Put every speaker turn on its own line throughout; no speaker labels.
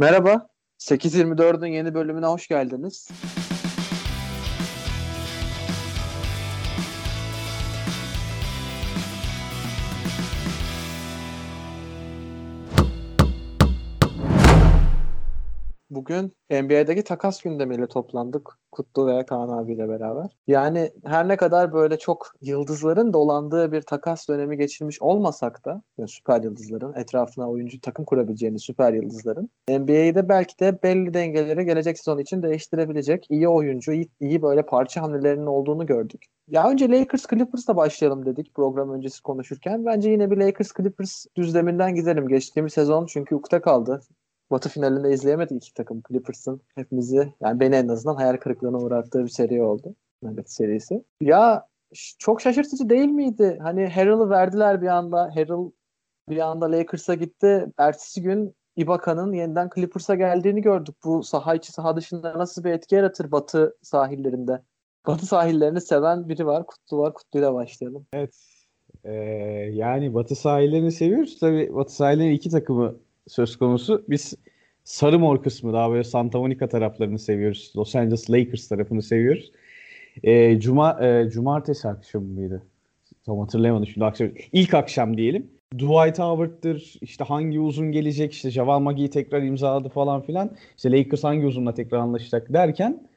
Merhaba, 8.24'ün yeni bölümüne hoş geldiniz. Bugün NBA'deki takas gündemiyle toplandık Kutlu ve Kaan abiyle beraber. Yani her ne kadar böyle çok yıldızların dolandığı bir takas dönemi geçirmiş olmasak da yani süper yıldızların etrafına oyuncu takım kurabileceğini süper yıldızların NBA'yi de belki de belli dengeleri gelecek sezon için değiştirebilecek iyi oyuncu, iyi, iyi böyle parça hamlelerinin olduğunu gördük. Ya önce Lakers Clippers'la başlayalım dedik program öncesi konuşurken. Bence yine bir Lakers Clippers düzleminden gidelim. Geçtiğimiz sezon çünkü ukta kaldı. Batı finalinde izleyemedik iki takım. Clippers'ın hepimizi yani beni en azından hayal kırıklığına uğrattığı bir seri oldu. Evet serisi. Ya çok şaşırtıcı değil miydi? Hani Harrell'ı verdiler bir anda. Harrell bir anda Lakers'a gitti. Ertesi gün Ibaka'nın yeniden Clippers'a geldiğini gördük. Bu saha içi saha dışında nasıl bir etki yaratır Batı sahillerinde? Batı sahillerini seven biri var. Kutlu var. Kutlu'yla başlayalım.
Evet. Ee, yani Batı sahillerini seviyoruz. Tabii Batı sahillerinin iki takımı söz konusu. Biz sarı mor kısmı daha böyle Santa Monica taraflarını seviyoruz. Los Angeles Lakers tarafını seviyoruz. E, Cuma e, cumartesi akşamı mıydı? Tam hatırlayamadım şimdi akşam. İlk akşam diyelim. Dwight Howard'dır, işte hangi uzun gelecek, işte Javal Maggie'yi tekrar imzaladı falan filan. İşte Lakers hangi uzunla tekrar anlaşacak derken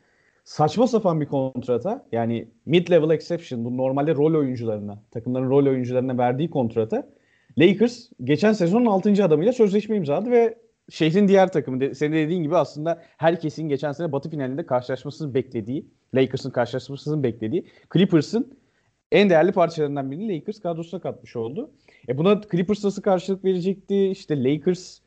saçma sapan bir kontrata yani mid-level exception bu normalde rol oyuncularına, takımların rol oyuncularına verdiği kontrata Lakers geçen sezonun 6. adamıyla sözleşme imzaladı ve şehrin diğer takımı senin dediğin gibi aslında herkesin geçen sene Batı finalinde karşılaşmasını beklediği, Lakers'ın karşılaşmasını beklediği Clippers'ın en değerli parçalarından birini Lakers kadrosuna katmış oldu. E buna Clippers nasıl karşılık verecekti? İşte Lakers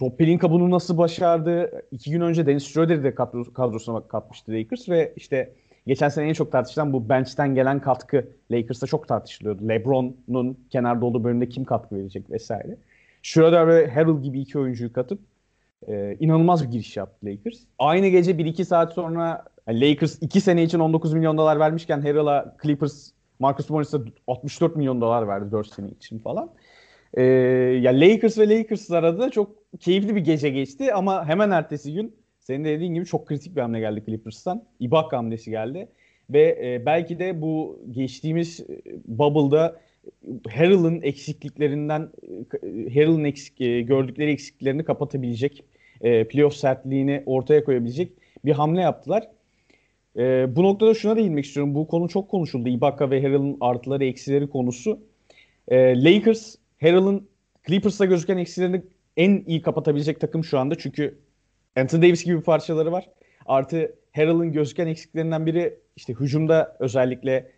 Rob Pelinka bunu nasıl başardı? İki gün önce Dennis Schroeder'i de kadrosuna katmıştı Lakers ve işte geçen sene en çok tartışılan bu bench'ten gelen katkı Lakers'ta çok tartışılıyordu. LeBron'un kenarda olduğu bölümde kim katkı verecek vesaire. Schroeder ve Harrell gibi iki oyuncuyu katıp e, inanılmaz bir giriş yaptı Lakers. Aynı gece 1-2 saat sonra Lakers 2 sene için 19 milyon dolar vermişken Harrell'a Clippers Marcus Morris'e 64 milyon dolar verdi 4 sene için falan. Ee, ya Lakers ve Lakers arada çok keyifli bir gece geçti ama hemen ertesi gün senin de dediğin gibi çok kritik bir hamle geldi Clippers'tan. Ibaka hamlesi geldi. Ve e, belki de bu geçtiğimiz e, bubble'da Harrell'ın eksikliklerinden e, Harrell'ın eksik, e, gördükleri eksiklerini kapatabilecek e, playoff sertliğini ortaya koyabilecek bir hamle yaptılar. E, bu noktada şuna değinmek istiyorum. Bu konu çok konuşuldu. Ibaka ve Harrell'ın artıları eksileri konusu. E, Lakers Harrell'ın Clippers'ta gözüken eksilerini en iyi kapatabilecek takım şu anda. Çünkü Anthony Davis gibi parçaları var. Artı Harrell'ın gözüken eksiklerinden biri işte hücumda özellikle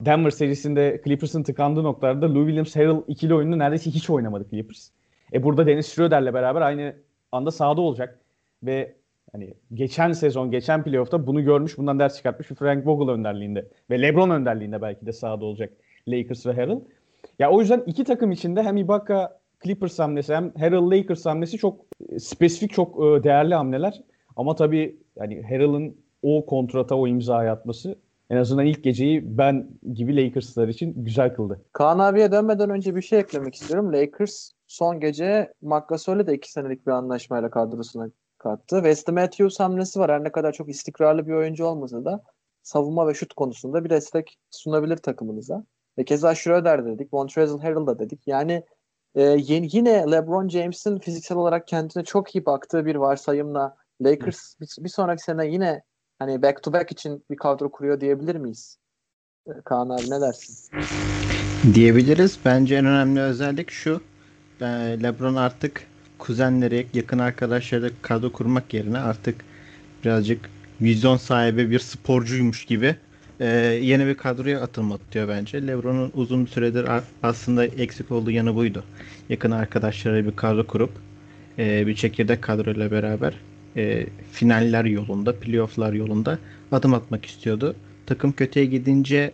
Denver serisinde Clippers'ın tıkandığı noktalarda Lou Williams Harrell ikili oyununu neredeyse hiç oynamadı Clippers. E burada Dennis Schroeder'le beraber aynı anda sahada olacak ve hani geçen sezon, geçen playoff'ta bunu görmüş, bundan ders çıkartmış bir Frank Vogel önderliğinde ve LeBron önderliğinde belki de sahada olacak Lakers ve Harrell. Ya o yüzden iki takım içinde hem Ibaka Clippers hamlesi hem Harrell Lakers hamlesi çok e, spesifik, çok e, değerli hamleler. Ama tabii yani Harrell'ın o kontrata, o imzayı atması en azından ilk geceyi ben gibi Lakers'lar için güzel kıldı.
Kaan abiye dönmeden önce bir şey eklemek istiyorum. Lakers son gece Marc de iki senelik bir anlaşmayla kadrosuna kattı. Weston Matthews hamlesi var. Her ne kadar çok istikrarlı bir oyuncu olmasa da savunma ve şut konusunda bir destek sunabilir takımınıza. Ve keza Schroeder dedik, Montrezl Harrell da dedik. Yani e, yeni, yine LeBron James'in fiziksel olarak kendine çok iyi baktığı bir varsayımla Lakers bir, bir sonraki sene yine hani back to back için bir kadro kuruyor diyebilir miyiz? E, Kaan abi ne dersin?
Diyebiliriz. Bence en önemli özellik şu. E, LeBron artık kuzenleri, yakın arkadaşları kadro kurmak yerine artık birazcık vizyon sahibi bir sporcuymuş gibi e, yeni bir kadroya atılmak diyor bence. LeBron'un uzun süredir aslında eksik olduğu yanı buydu. Yakın arkadaşları bir kadro kurup e, bir çekirdek kadroyla beraber e, finaller yolunda, playofflar yolunda adım atmak istiyordu. Takım kötüye gidince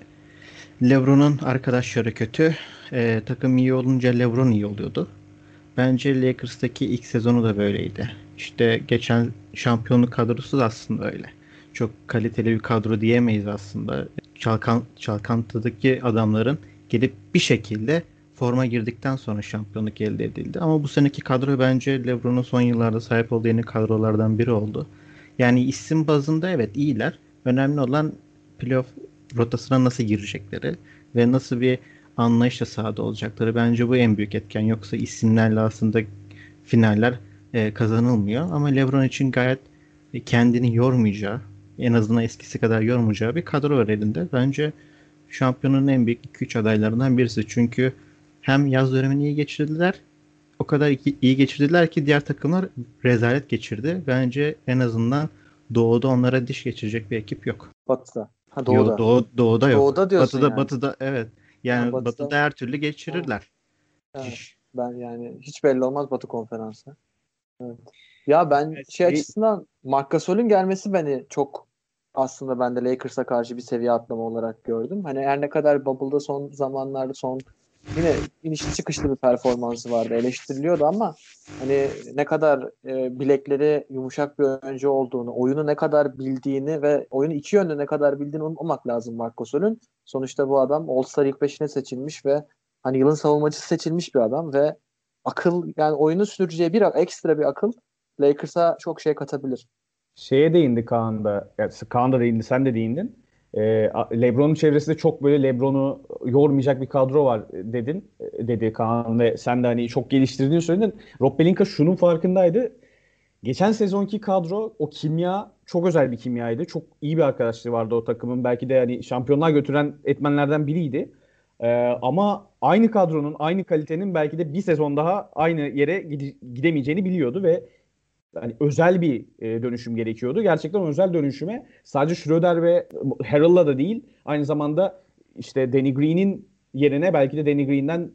LeBron'un arkadaşları kötü. E, takım iyi olunca LeBron iyi oluyordu. Bence Lakers'taki ilk sezonu da böyleydi. İşte geçen şampiyonluk kadrosu da aslında öyle. Çok kaliteli bir kadro diyemeyiz aslında. Çalkan, çalkantıdaki adamların gelip bir şekilde forma girdikten sonra şampiyonluk elde edildi. Ama bu seneki kadro bence LeBron'un son yıllarda sahip olduğu yeni kadrolardan biri oldu. Yani isim bazında evet iyiler. Önemli olan playoff rotasına nasıl girecekleri ve nasıl bir anlayışla sahada olacakları. Bence bu en büyük etken. Yoksa isimlerle aslında finaller e, kazanılmıyor. Ama LeBron için gayet kendini yormayacağı, en azından eskisi kadar yormayacağı bir kadro var elinde. Bence şampiyonun en büyük 2-3 adaylarından birisi. Çünkü hem yaz dönemini iyi geçirdiler, o kadar iyi geçirdiler ki diğer takımlar rezalet geçirdi. Bence en azından Doğu'da onlara diş geçirecek bir ekip yok.
Batı'da. Ha Doğu'da.
Yo, Doğu, doğu'da yok.
Doğu'da diyorsun
Batı'da,
yani.
Batı'da evet. Yani
Ha, Batı'da-
Batı'da her türlü geçirirler.
Evet. Ben yani hiç belli olmaz Batı konferansı. Evet. Ya ben
Evet,
şey
şey-
açısından Marc Gasol'ün gelmesi beni çok aslında ben de Lakers'a karşı bir seviye atlama olarak gördüm. Hani her ne kadar Bubble'da son zamanlarda son yine inişli çıkışlı bir performansı vardı. Eleştiriliyordu ama hani ne kadar e, bilekleri yumuşak bir oyuncu olduğunu, oyunu ne kadar bildiğini ve oyunu iki yönlü ne kadar bildiğini unutmamak lazım Marc Gasol'ün. Sonuçta bu adam All-Star ilk beşine seçilmiş ve hani yılın savunmacısı seçilmiş bir adam ve akıl yani oyunu süreceği bir ekstra bir akıl Lakers'a çok şey katabilir.
Şeye değindi Kaan da. Yani Kaan da değindi, sen de değindin. A- LeBron'un çevresinde çok böyle LeBron'u yormayacak bir kadro var e, dedin. e, Dedi Kaan ve sen de hani çok geliştirdiğini söyledin. Rob Pelinka şunun farkındaydı. Geçen sezonki kadro o kimya çok özel bir kimyaydı. Çok iyi bir arkadaşlığı vardı o takımın. Belki de yani şampiyonluğa götüren etmenlerden biriydi. Ee, ama aynı kadronun, aynı kalitenin belki de bir sezon daha aynı yere gide- gidemeyeceğini biliyordu ve hani özel bir e, dönüşüm gerekiyordu. Gerçekten özel dönüşüme sadece Schroeder ve Harrell'la da değil, aynı zamanda işte Danny Green'in yerine belki de Danny Green'den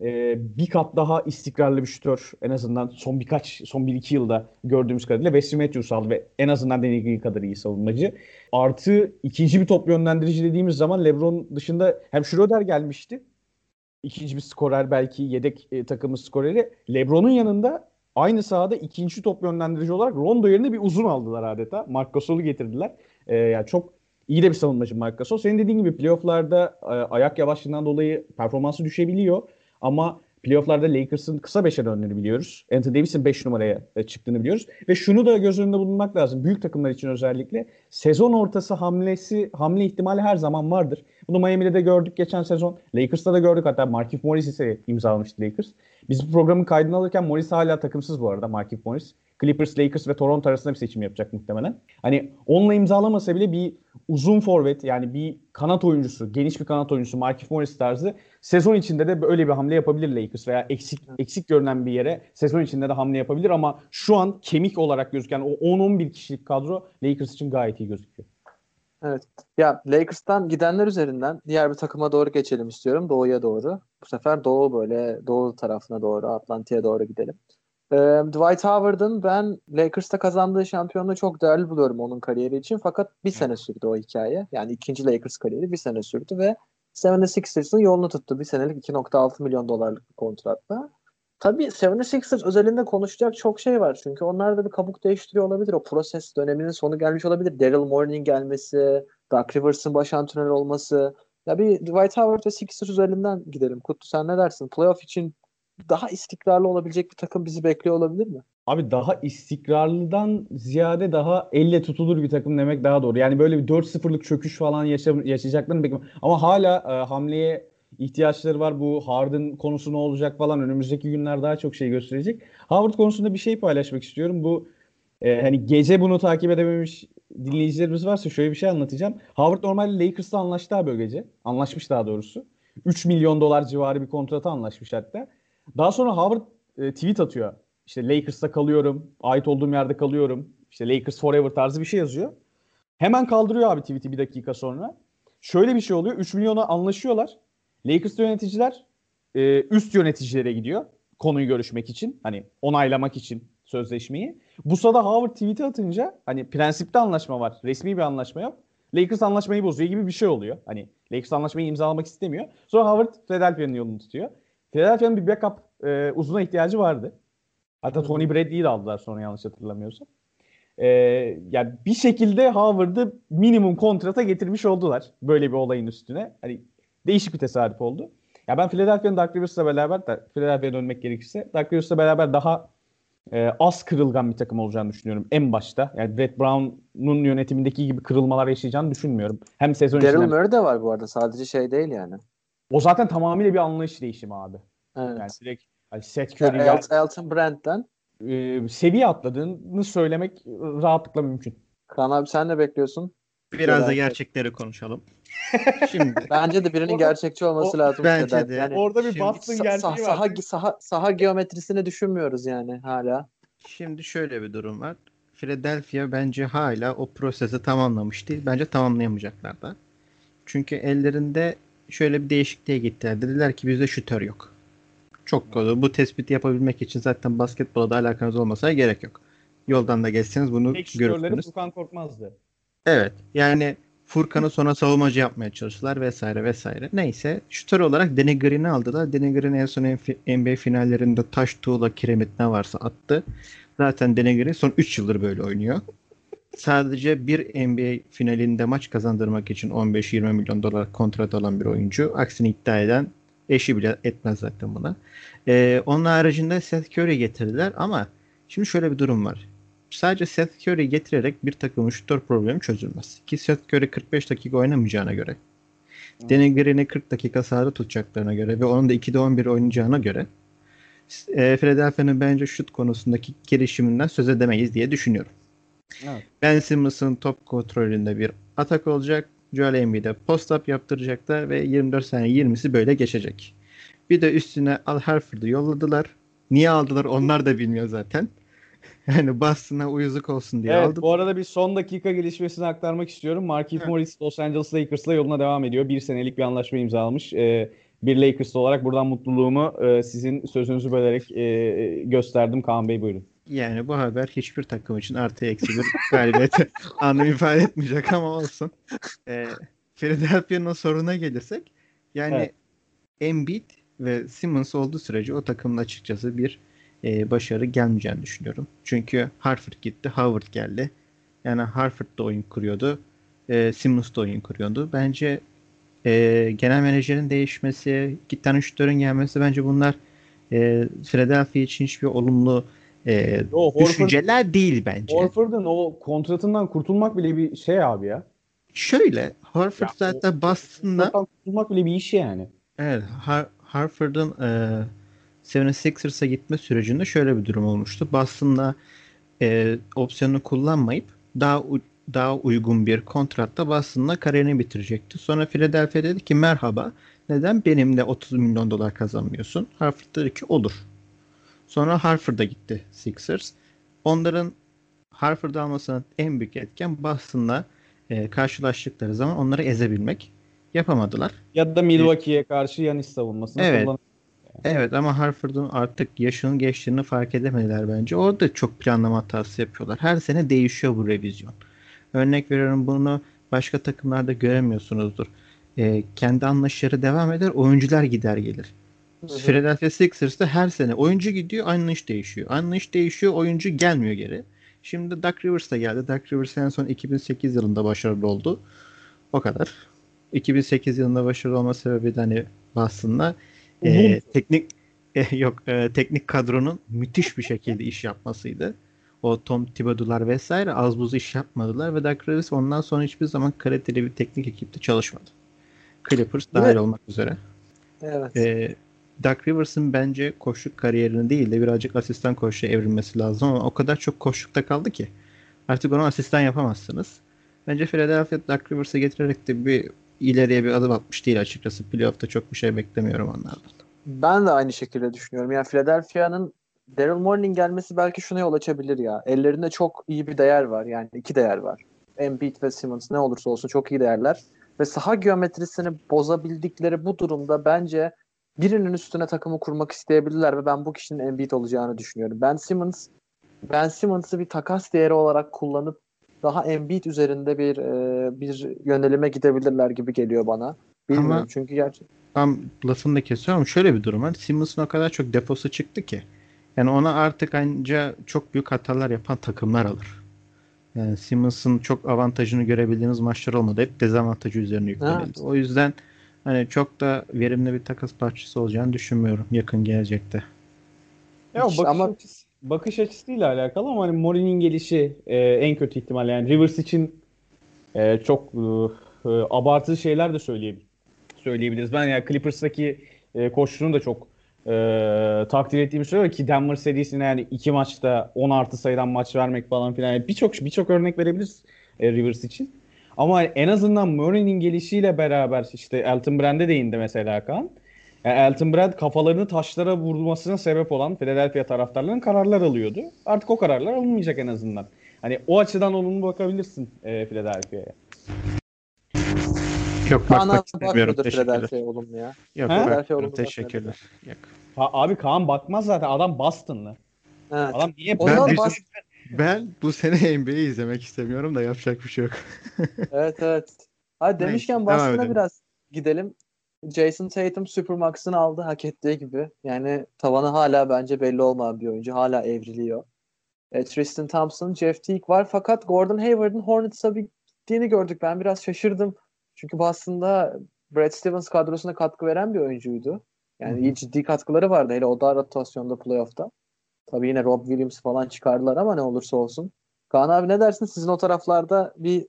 e, bir kat daha istikrarlı bir şütör en azından son birkaç, son bir iki yılda gördüğümüz kadarıyla Wesley Matthews aldı ve en azından Danny Green kadar iyi savunmacı. Artı ikinci bir top yönlendirici dediğimiz zaman LeBron dışında hem Schroeder gelmişti. İkinci bir skorer belki yedek e, takımın skoreri. LeBron'un yanında aynı sahada ikinci top yönlendirici olarak Rondo yerine bir uzun aldılar adeta. Marc Gasol'u getirdiler. E, yani çok iyi de bir savunmacı Marc Gasol. Senin dediğin gibi playofflarda e, ayak yavaşlığından dolayı performansı düşebiliyor. Ama playofflarda Lakers'ın kısa beşe döndüğünü biliyoruz. Anthony Davis'in 5 numaraya e, çıktığını biliyoruz. Ve şunu da göz önünde bulunmak lazım. Büyük takımlar için özellikle sezon ortası hamlesi hamle ihtimali her zaman vardır. Bunu Miami'de de gördük geçen sezon. Lakers'ta da gördük. Hatta Markif Morris ise imzalamıştı Lakers. Biz bu programın kaydını alırken Morris hala takımsız bu arada Markif Morris. Clippers, Lakers ve Toronto arasında bir seçim yapacak muhtemelen. Hani onunla imzalamasa bile bir uzun forvet yani bir kanat oyuncusu, geniş bir kanat oyuncusu Markif Morris tarzı sezon içinde de böyle bir hamle yapabilir Lakers veya eksik eksik görünen bir yere sezon içinde de hamle yapabilir ama şu an kemik olarak gözüken o 10-11 kişilik kadro Lakers için gayet iyi gözüküyor.
Evet. Ya Lakers'tan gidenler üzerinden diğer bir takıma doğru geçelim istiyorum. Doğuya doğru. Bu sefer doğu böyle doğu tarafına doğru, Atlantik'e doğru gidelim. Ee, Dwight Howard'ın ben Lakers'ta kazandığı şampiyonluğu çok değerli buluyorum onun kariyeri için. Fakat bir sene sürdü o hikaye. Yani ikinci Lakers kariyeri bir sene sürdü ve 76ers'ın yolunu tuttu. Bir senelik 2.6 milyon dolarlık bir kontratla. Tabii 76ers özelinde konuşacak çok şey var. Çünkü onlar da bir kabuk değiştiriyor olabilir. O proses döneminin sonu gelmiş olabilir. Daryl Morey'nin gelmesi, Doug Rivers'ın baş antrenör olması. Ya bir Dwight Howard ve Sixers üzerinden gidelim. Kutlu sen ne dersin? Playoff için daha istikrarlı olabilecek bir takım bizi bekliyor olabilir mi?
Abi daha istikrarlıdan ziyade daha elle tutulur bir takım demek daha doğru. Yani böyle bir 4-0'lık çöküş falan yaşa yaşayacaklarını bekliyorum. Ama hala e, hamleye ihtiyaçları var. Bu Harden konusu ne olacak falan önümüzdeki günler daha çok şey gösterecek. Howard konusunda bir şey paylaşmak istiyorum. Bu e, hani gece bunu takip edememiş dinleyicilerimiz varsa şöyle bir şey anlatacağım. Howard normalde Lakers'la anlaştı abi o gece. Anlaşmış daha doğrusu. 3 milyon dolar civarı bir kontrata anlaşmış hatta. Daha sonra Howard e, tweet atıyor. İşte Lakers'ta kalıyorum. Ait olduğum yerde kalıyorum. İşte Lakers forever tarzı bir şey yazıyor. Hemen kaldırıyor abi tweet'i bir dakika sonra. Şöyle bir şey oluyor. 3 milyona anlaşıyorlar. Lakers yöneticiler e, üst yöneticilere gidiyor. Konuyu görüşmek için. Hani onaylamak için sözleşmeyi. Bu sırada Howard tweet'i atınca hani prensipte anlaşma var. Resmi bir anlaşma yok. Lakers anlaşmayı bozuyor gibi bir şey oluyor. Hani Lakers anlaşmayı imzalamak istemiyor. Sonra Howard Philadelphia'nın yolunu tutuyor. Philadelphia'nın bir backup e, uzuna ihtiyacı vardı. Hatta Tony Bradley'i de aldılar sonra yanlış hatırlamıyorsam. Ee, yani bir şekilde Howard'ı minimum kontrata getirmiş oldular. Böyle bir olayın üstüne. Hani değişik bir tesadüf oldu. Ya ben Philadelphia'nın Doug Rivers'la beraber de Philadelphia'ya dönmek gerekirse Doug Rivers'la beraber daha e, az kırılgan bir takım olacağını düşünüyorum en başta. Yani Brett Brown'un yönetimindeki gibi kırılmalar yaşayacağını düşünmüyorum. Hem sezon
Daryl
içinde
Murray de var bu arada. Sadece şey değil yani.
O zaten tamamıyla bir anlayış değişimi abi.
Evet.
Yani direkt hani Seth Curry
El- Elton Brand'den
e, seviye atladığını söylemek rahatlıkla mümkün.
Kaan abi sen ne bekliyorsun?
Biraz da gerçekleri konuşalım. Şimdi
Bence de birinin gerçekçi olması
o-
lazım.
bence de.
Yani
Orada bir Boston
sa-
gerçeği
sa-
var.
saha, saha, saha geometrisini düşünmüyoruz yani hala.
Şimdi şöyle bir durum var. Philadelphia bence hala o prosesi tamamlamış değil. Bence tamamlayamayacaklar da. Çünkü ellerinde şöyle bir değişikliğe gittiler. Dediler ki bizde şütör yok. Çok kolay. Bu tespiti yapabilmek için zaten basketbola da alakanız olmasa gerek yok. Yoldan da geçseniz bunu
Tek
görürsünüz.
Furkan Korkmaz'dı.
Evet. Yani Furkan'ı sonra savunmacı yapmaya çalıştılar vesaire vesaire. Neyse. Şütör olarak Danny Green'i aldılar. Danny Green en son NBA finallerinde taş tuğla kiremit ne varsa attı. Zaten Danny Green son 3 yıldır böyle oynuyor. Sadece bir NBA finalinde maç kazandırmak için 15-20 milyon dolar kontrat alan bir oyuncu. Aksini iddia eden eşi bile etmez zaten buna. Ee, onun haricinde Seth Curry getirdiler ama şimdi şöyle bir durum var sadece Seth Curry getirerek bir takımın şutör problemi çözülmez. Ki Seth Curry 45 dakika oynamayacağına göre Danny Green'i 40 dakika sahada tutacaklarına göre ve onun da 2'de 11 oynayacağına göre e, Philadelphia'nın bence şut konusundaki gelişiminden söz edemeyiz diye düşünüyorum.
Evet.
Ben Simmons'ın top kontrolünde bir atak olacak. Joel Embiid'e post-up yaptıracaklar ve 24 saniye 20'si böyle geçecek. Bir de üstüne Al Horford'u yolladılar. Niye aldılar onlar da bilmiyor zaten. Yani Boston'a uyuzluk olsun diye
Evet
aldı.
bu arada bir son dakika gelişmesini aktarmak istiyorum. Markieff
Evet.
Morris Los Angeles Lakers'la yoluna devam ediyor. Bir senelik bir anlaşma imzalamış. Ee, bir Lakers'lı olarak buradan mutluluğumu e, sizin sözünüzü bölerek e, gösterdim. Kaan Bey buyurun.
Yani bu haber hiçbir takım için artı eksi bir galibiyete anlam ifade etmeyecek ama olsun. Ee, Philadelphia'nın soruna gelirsek yani
Evet.
Embiid ve Simmons olduğu sürece o takımın açıkçası bir e, başarı gelmeyeceğini düşünüyorum. Çünkü Harford gitti, Howard geldi. Yani Harford da oyun kuruyordu. E, Simmons da oyun kuruyordu. Bence e, genel menajerin değişmesi, iki tane şutörün gelmesi bence bunlar e, Philadelphia için hiçbir olumlu e,
Yo, Horford,
düşünceler değil bence.
Horford'un o kontratından kurtulmak bile bir şey abi ya.
Şöyle Horford
Ya,
zaten Boston'da
kurtulmak bile bir iş yani.
Evet, Har- Harford'un e, 76ers'a gitme sürecinde şöyle bir durum olmuştu. Boston'da e, opsiyonu kullanmayıp daha daha uygun bir kontratta Boston'la kariyerini bitirecekti. Sonra Philadelphia dedi ki merhaba neden benimle 30 milyon dolar kazanmıyorsun? Harford dedi ki olur. Sonra Harford'a gitti Sixers. Onların Harford'ı almasının en büyük etken Boston'la e, karşılaştıkları zaman onları ezebilmek. Yapamadılar.
Ya da Milwaukee'ye karşı Yanis savunmasını
Evet. Evet ama Harford'un artık yaşının geçtiğini fark edemediler bence. Orada çok planlama hatası yapıyorlar. Her sene değişiyor bu revizyon. Örnek veriyorum bunu başka takımlarda göremiyorsunuzdur. Ee, kendi anlaşları devam eder, oyuncular gider gelir. Philadelphia Sixers'ta her sene oyuncu gidiyor, anlayış değişiyor. Anlayış değişiyor, oyuncu gelmiyor geri. Şimdi Doug Rivers da geldi. Doug Rivers en son 2008 yılında başarılı oldu. O kadar. 2008 yılında başarılı olma sebebi de hani Boston'la e, teknik e, yok e, teknik kadronun müthiş bir şekilde iş yapmasıydı. O Tom Thibodeau'lar vesaire az buz iş yapmadılar ve Doug Rivers ondan sonra hiçbir zaman kaliteli bir teknik ekipte çalışmadı. Clippers dahil olmak üzere.
Evet.
E, Doug Rivers'ın bence koşuk kariyerini değil de birazcık asistan koşuya evrilmesi lazım ama o kadar çok koşukta kaldı ki artık onu asistan yapamazsınız. Bence Philadelphia Doug Rivers'ı getirerek de bir ileriye bir adım atmış değil açıkçası. Playoff'ta çok bir şey beklemiyorum onlardan.
Ben de aynı şekilde düşünüyorum. Yani Philadelphia'nın Daryl Morey'nin gelmesi belki şuna yol açabilir ya. Ellerinde çok iyi bir değer var. Yani iki değer var. Embiid ve Simmons ne olursa olsun çok iyi değerler. Ve saha geometrisini bozabildikleri bu durumda bence birinin üstüne takımı kurmak isteyebilirler ve ben bu kişinin Embiid olacağını düşünüyorum. Ben Simmons Ben Simmons'ı bir takas değeri olarak kullanıp daha Embiid üzerinde bir e, bir yönelime gidebilirler gibi geliyor bana. Bilmiyorum
Ama-
çünkü gerçi
Tam lafını da kesiyorum. Şöyle bir durum var. Simmons'ın o kadar çok defosu çıktı ki. Yani ona artık anca çok büyük hatalar yapan takımlar alır. Yani Simmons'ın çok avantajını görebildiğiniz maçlar olmadı. Hep dezavantajı üzerine yüklenildi.
Evet.
O yüzden hani çok da verimli bir takas parçası olacağını düşünmüyorum yakın gelecekte.
Ya
Hiç
bakış,
ama-
açısı, bakış açısıyla alakalı ama hani Mourinho'nun gelişi e, en kötü ihtimal yani Rivers için e, çok e, e, abartılı şeyler de söyleyebil söyleyebiliriz. Ben yani Clippers'taki e, koçluğunu da çok e, takdir ettiğimi söylüyorum ki Denver serisine yani iki maçta 10 artı sayıdan maç vermek falan filan yani birçok birçok örnek verebiliriz e, Rivers için. Ama en azından Murray'nin gelişiyle beraber işte Elton Brand'e değindi mesela Kaan. Yani Elton Brand kafalarını taşlara vurmasına sebep olan Philadelphia taraftarlarının kararlar alıyordu. Artık o kararlar alınmayacak en azından. Hani o açıdan olumlu bakabilirsin e, Philadelphia'ya.
Yok bakmak
abi
istemiyorum. Teşekkürler.
Olumlu ya.
Yok
olumlu
Teşekkürler. Yok.
Ha, abi Kaan bakmaz zaten adam Boston'lı.
Evet.
Adam niye
Ben
bas-
Ben bu sene NBA'yi izlemek istemiyorum da yapacak bir şey yok.
Evet evet. Hadi demişken
edelim.
biraz gidelim. Jason Tatum Supermax'ını aldı hak ettiği gibi. Yani tavanı hala bence belli olmayan bir oyuncu. Hala evriliyor. E, Tristan Thompson, Jeff Teague var. Fakat Gordon Hayward'ın Hornets'a bir gittiğini gördük. Ben biraz şaşırdım. Çünkü Boston'da Brad Stevens kadrosuna katkı veren bir oyuncuydu. Yani
hı.
iyi ciddi katkıları vardı. Hele o da rotasyonda playoff'ta. Tabii yine Rob Williams falan çıkardılar ama ne olursa olsun. Kaan abi ne dersin? Sizin o taraflarda bir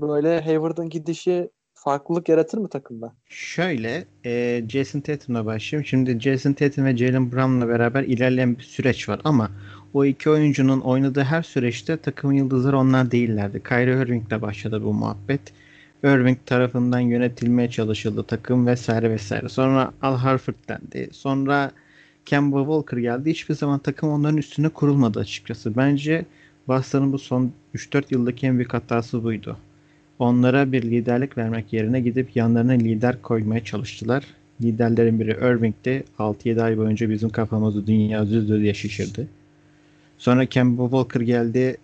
böyle Hayward'ın gidişi farklılık yaratır mı takımda?
Şöyle e, Jason Tatum'la başlayayım. Şimdi Jason Tatum ve Jalen Brown'la beraber ilerleyen bir süreç var ama o iki oyuncunun oynadığı her süreçte takımın yıldızları onlar değillerdi. Kyrie Irving'le başladı bu muhabbet. Irving tarafından yönetilmeye çalışıldı takım vesaire vesaire. Sonra Al Horford dendi. Sonra Kemba Walker geldi. Hiçbir zaman takım onların üstüne kurulmadı açıkçası. Bence Boston'ın bu son 3-4 yıldaki en büyük hatası buydu. Onlara bir liderlik vermek yerine gidip yanlarına lider koymaya çalıştılar. Liderlerin biri Irving'di. 6-7 ay boyunca bizim kafamızı dünya düz diye şişirdi. Sonra Kemba Walker geldi.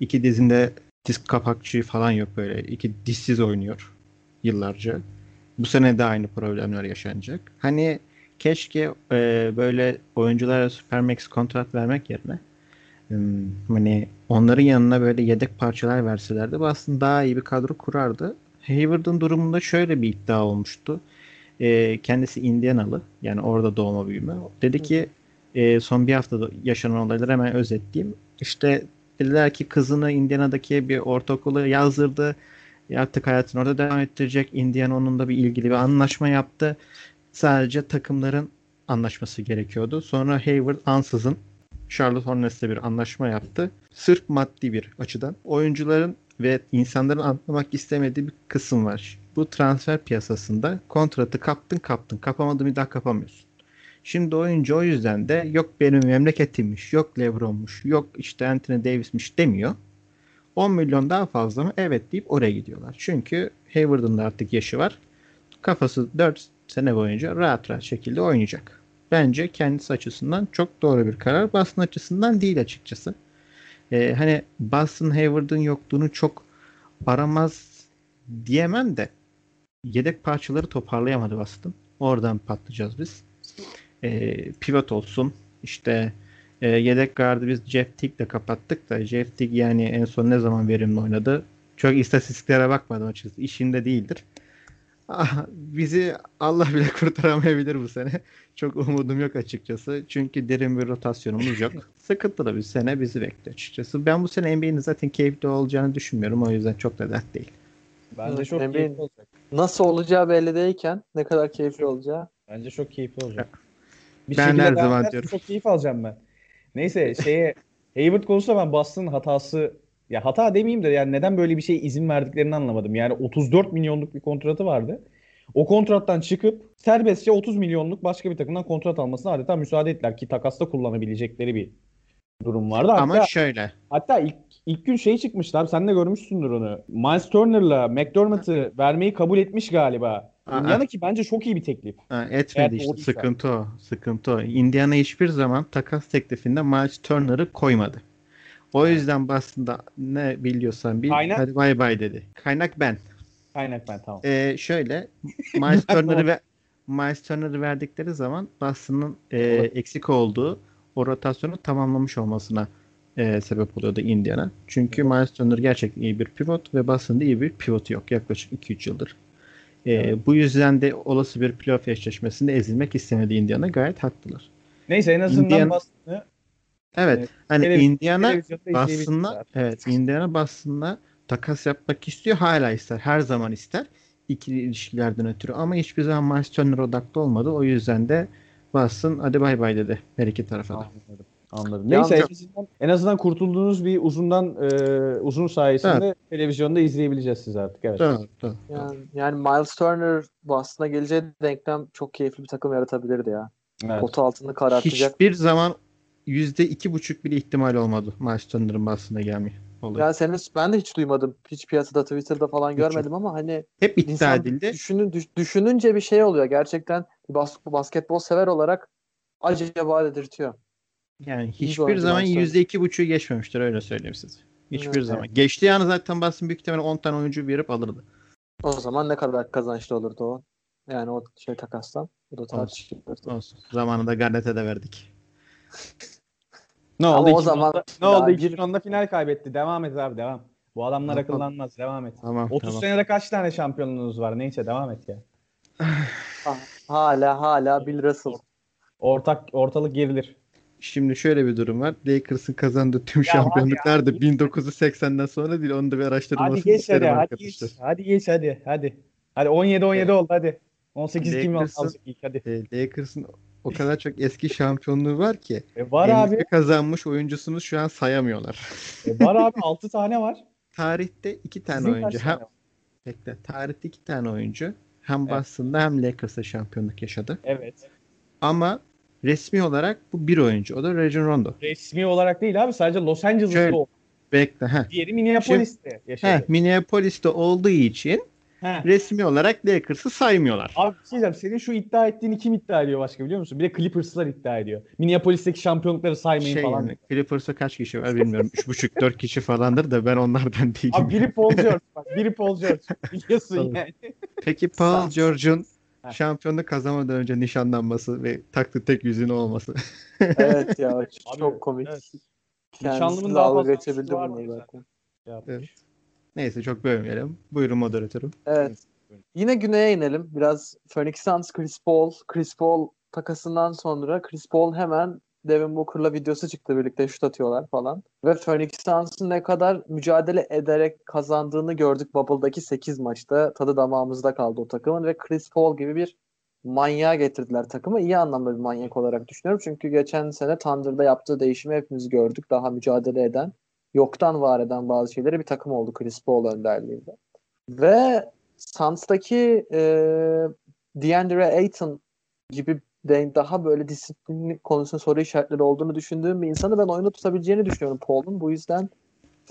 İki dizinde diz kapakçı falan yok böyle. İki dizsiz oynuyor yıllarca. Bu sene de aynı problemler yaşanacak. Hani keşke e, böyle oyunculara Supermax kontrat vermek yerine hani onların yanına böyle yedek parçalar verselerdi bu aslında daha iyi bir kadro kurardı. Hayward'ın durumunda şöyle bir iddia olmuştu. E, kendisi Indianalı. Yani orada doğma büyüme. Dedi ki e, son bir haftada yaşanan olayları hemen özetleyeyim. İşte dediler ki kızını Indiana'daki bir ortaokula yazdırdı. Artık hayatını orada devam ettirecek. Indiana onunla bir ilgili bir anlaşma yaptı. Sadece takımların anlaşması gerekiyordu. Sonra Hayward ansızın Charlotte Hornets'le bir anlaşma yaptı. Sırf maddi bir açıdan. Oyuncuların ve insanların anlamak istemediği bir kısım var. Bu transfer piyasasında kontratı kaptın kaptın. Kapamadın bir daha kapamıyorsun. Şimdi oyuncu o yüzden de yok benim memleketimmiş, yok Lebron'muş, yok işte Anthony Davis'miş demiyor. 10 milyon daha fazla mı? Evet deyip oraya gidiyorlar. Çünkü Hayward'ın da artık yaşı var. Kafası 4 sene boyunca rahat rahat şekilde oynayacak. Bence kendisi açısından çok doğru bir karar. Boston açısından değil açıkçası. Ee, hani Boston Hayward'ın yokluğunu çok aramaz diyemem de yedek parçaları toparlayamadı Boston. Oradan patlayacağız biz. Ee, pivot olsun. İşte e, yedek gardı biz Jeff Teague'le kapattık da Jeff Teague yani en son ne zaman verimli oynadı? Çok istatistiklere bakmadım açıkçası. İşinde değildir. Bizi Allah bile kurtaramayabilir bu sene. Çok umudum yok açıkçası. Çünkü derin bir rotasyonumuz yok. Sıkıntılı bir sene bizi bekliyor açıkçası. Ben bu sene NBA'nin zaten keyifli olacağını düşünmüyorum. O yüzden çok da dert değil.
Bence çok
NBA'nin
keyifli olacak.
Nasıl olacağı belli değilken ne kadar keyifli olacağı.
Bence çok keyifli olacak. Bir
Ben her zaman diyorum.
Çok keyif alacağım ben. Neyse şeye Hayward konusunda ben Boston'ın hatası ya hata demeyeyim de yani neden böyle bir şey izin verdiklerini anlamadım. Yani 34 milyonluk bir kontratı vardı. O kontrattan çıkıp serbestçe 30 milyonluk başka bir takımdan kontrat almasına adeta müsaade ettiler ki takasta kullanabilecekleri bir durum vardı. Hatta,
Ama şöyle.
hatta ilk, ilk gün şey çıkmışlar sen de görmüşsündür onu. Miles Turner'la McDermott'ı vermeyi kabul etmiş galiba.
Aa.
Indiana ki bence çok iyi bir teklif.
Ha,
Eğer
etmedi işte.
doğruysa.
Sıkıntı o. Sıkıntı o. Indiana hiçbir zaman takas teklifinde Miles Turner'ı koymadı. O yüzden Boston'da ne biliyorsan bil.
Kaynak?
Hadi bay bay dedi. Kaynak ben.
Kaynak ben tamam.
Ee, şöyle Miles Turner'ı ve Miles Turner'ı verdikleri zaman Boston'ın e,
Evet.
eksik olduğu o rotasyonu tamamlamış olmasına e, sebep oluyordu Indiana. Çünkü Miles Turner gerçekten iyi bir pivot ve Boston'da iyi bir pivot yok yaklaşık 2-3 yıldır. Ee, bu yüzden de olası bir playoff eşleşmesinde ezilmek istemedi Indiana gayet haklılar.
Neyse en azından
Indiana-
Boston'ı
Evet.
Evet.
Hani
televiz-
Indiana
artık.
evet Indiana Boston'la takas yapmak istiyor. Hala ister. Her zaman ister. İkili ilişkilerden ötürü ama hiçbir zaman Miles Turner odaklı olmadı. O yüzden de Boston hadi bay bay dedi her iki tarafa da.
Anladım. Neyse en azından, en azından kurtulduğunuz bir uzundan e, uzun sayesinde televizyonda izleyebileceğiz siz artık. Evet.
Doğru, doğru.
Yani, yani Miles Turner Boston'a geleceği denklem çok keyifli bir takım yaratabilirdi ya.
Evet.
Potu altını karartacak.
Hiçbir zaman yüzde iki buçuk bile ihtimal olmadı Miles Turner'ın Boston'a gelmeye. Olayı.
Ya senin ben de hiç duymadım. Hiç piyasada Twitter'da falan
Hiç
görmedim ama hani
Hep iddia edildi.
düşünün, düş- düşününce bir şey oluyor. Gerçekten bir bas- basketbol sever olarak acaba dedirtiyor.
Yani hiçbir zaman yüzde iki buçuğu geçmemiştir öyle söyleyeyim size. Hiçbir
Evet.
zaman. Geçtiği an zaten Boston büyük ihtimalle 10 tane oyuncu verip alırdı.
O zaman ne kadar kazançlı olurdu o? Yani o şey takastan. Bu da
Olsun.
tartışılır.
Olsun. Zamanında Garnett'e de verdik.
Ne
Ama
oldu?
o
2010'da
zaman-
ne oldu?
Ya bir-
2010'da final kaybetti. Devam et abi devam. Bu adamlar
Tamam.
akıllanmaz. Devam et.
Tamam
30
tamam.
senede kaç tane şampiyonluğunuz var? Neyse devam et ya.
Hala hala Bill Russell.
Ortak ortalık gerilir.
Şimdi şöyle bir durum var. Lakers'ın kazandığı tüm
Ya
şampiyonluklar da
hadi
1980'den sonra değil. Onu da bir araştırmasını
Hadi geç hadi.
isterim
Hadi
arkadaşlar.
geç. Hadi geç hadi. Hadi. Hadi 17 17 oldu hadi. 18 kim ilk hadi.
E, Lakers'ın o kadar çok eski şampiyonluğu var ki.
E var abi.
kazanmış oyuncusunu şu an sayamıyorlar.
E var abi 6 tane var.
Tarihte iki tane
Sizin
oyuncu. Hem, bekle, tarihte iki tane oyuncu. Hem
Evet.
Boston'da hem Lakers'ta şampiyonluk yaşadı.
Evet.
Ama resmi olarak bu bir oyuncu. O da Rajon Rondo.
Resmi olarak değil abi sadece Los Angeles'ta oldu.
Bekle. Heh.
Diğeri Minneapolis'te yaşadı.
Heh, Minneapolis'te olduğu için
Heh.
resmi olarak Lakers'ı saymıyorlar.
Abi bir şey diyeceğim. Senin şu iddia ettiğini kim iddia ediyor başka biliyor musun? Bir de Clippers'lar iddia ediyor. Minneapolis'teki şampiyonlukları saymayın
Şey
falan.
yani, Clippers'ta kaç kişi var bilmiyorum. 3,5-4 kişi falandır da ben onlardan değilim.
Abi biri Paul George bak. Biri Paul George. Biliyorsun yani.
Peki Paul George'un şampiyonluk kazanmadan önce nişanlanması ve taktığı tek yüzüğün olması.
Evet ya
Abi,
çok komik.
evet.
Kendisi
Nişanlımın daha fazla
geçebildi
mı
zaten.
Yapmış.
Evet. Neyse çok bölmeyelim. Buyurun moderatörüm.
Evet. Yine güneye inelim. Biraz Phoenix Suns Chris Paul. Chris Paul takasından sonra Chris Paul hemen Devin Booker'la videosu çıktı birlikte şut atıyorlar falan. Ve Phoenix Suns'ın ne kadar mücadele ederek kazandığını gördük Bubble'daki 8 maçta. Tadı damağımızda kaldı o takımın ve Chris Paul gibi bir manyağı getirdiler takımı. İyi anlamda bir manyak olarak düşünüyorum. Çünkü geçen sene Thunder'da yaptığı değişimi hepimiz gördük. Daha mücadele eden, yoktan var eden bazı şeyleri bir takım oldu Chris Paul önderliğinde. Ve Suns'taki e, DeAndre Ayton gibi de daha böyle disiplin konusunda soru işaretleri olduğunu düşündüğüm bir insanı ben oyunu tutabileceğini düşünüyorum Paul'un. Bu yüzden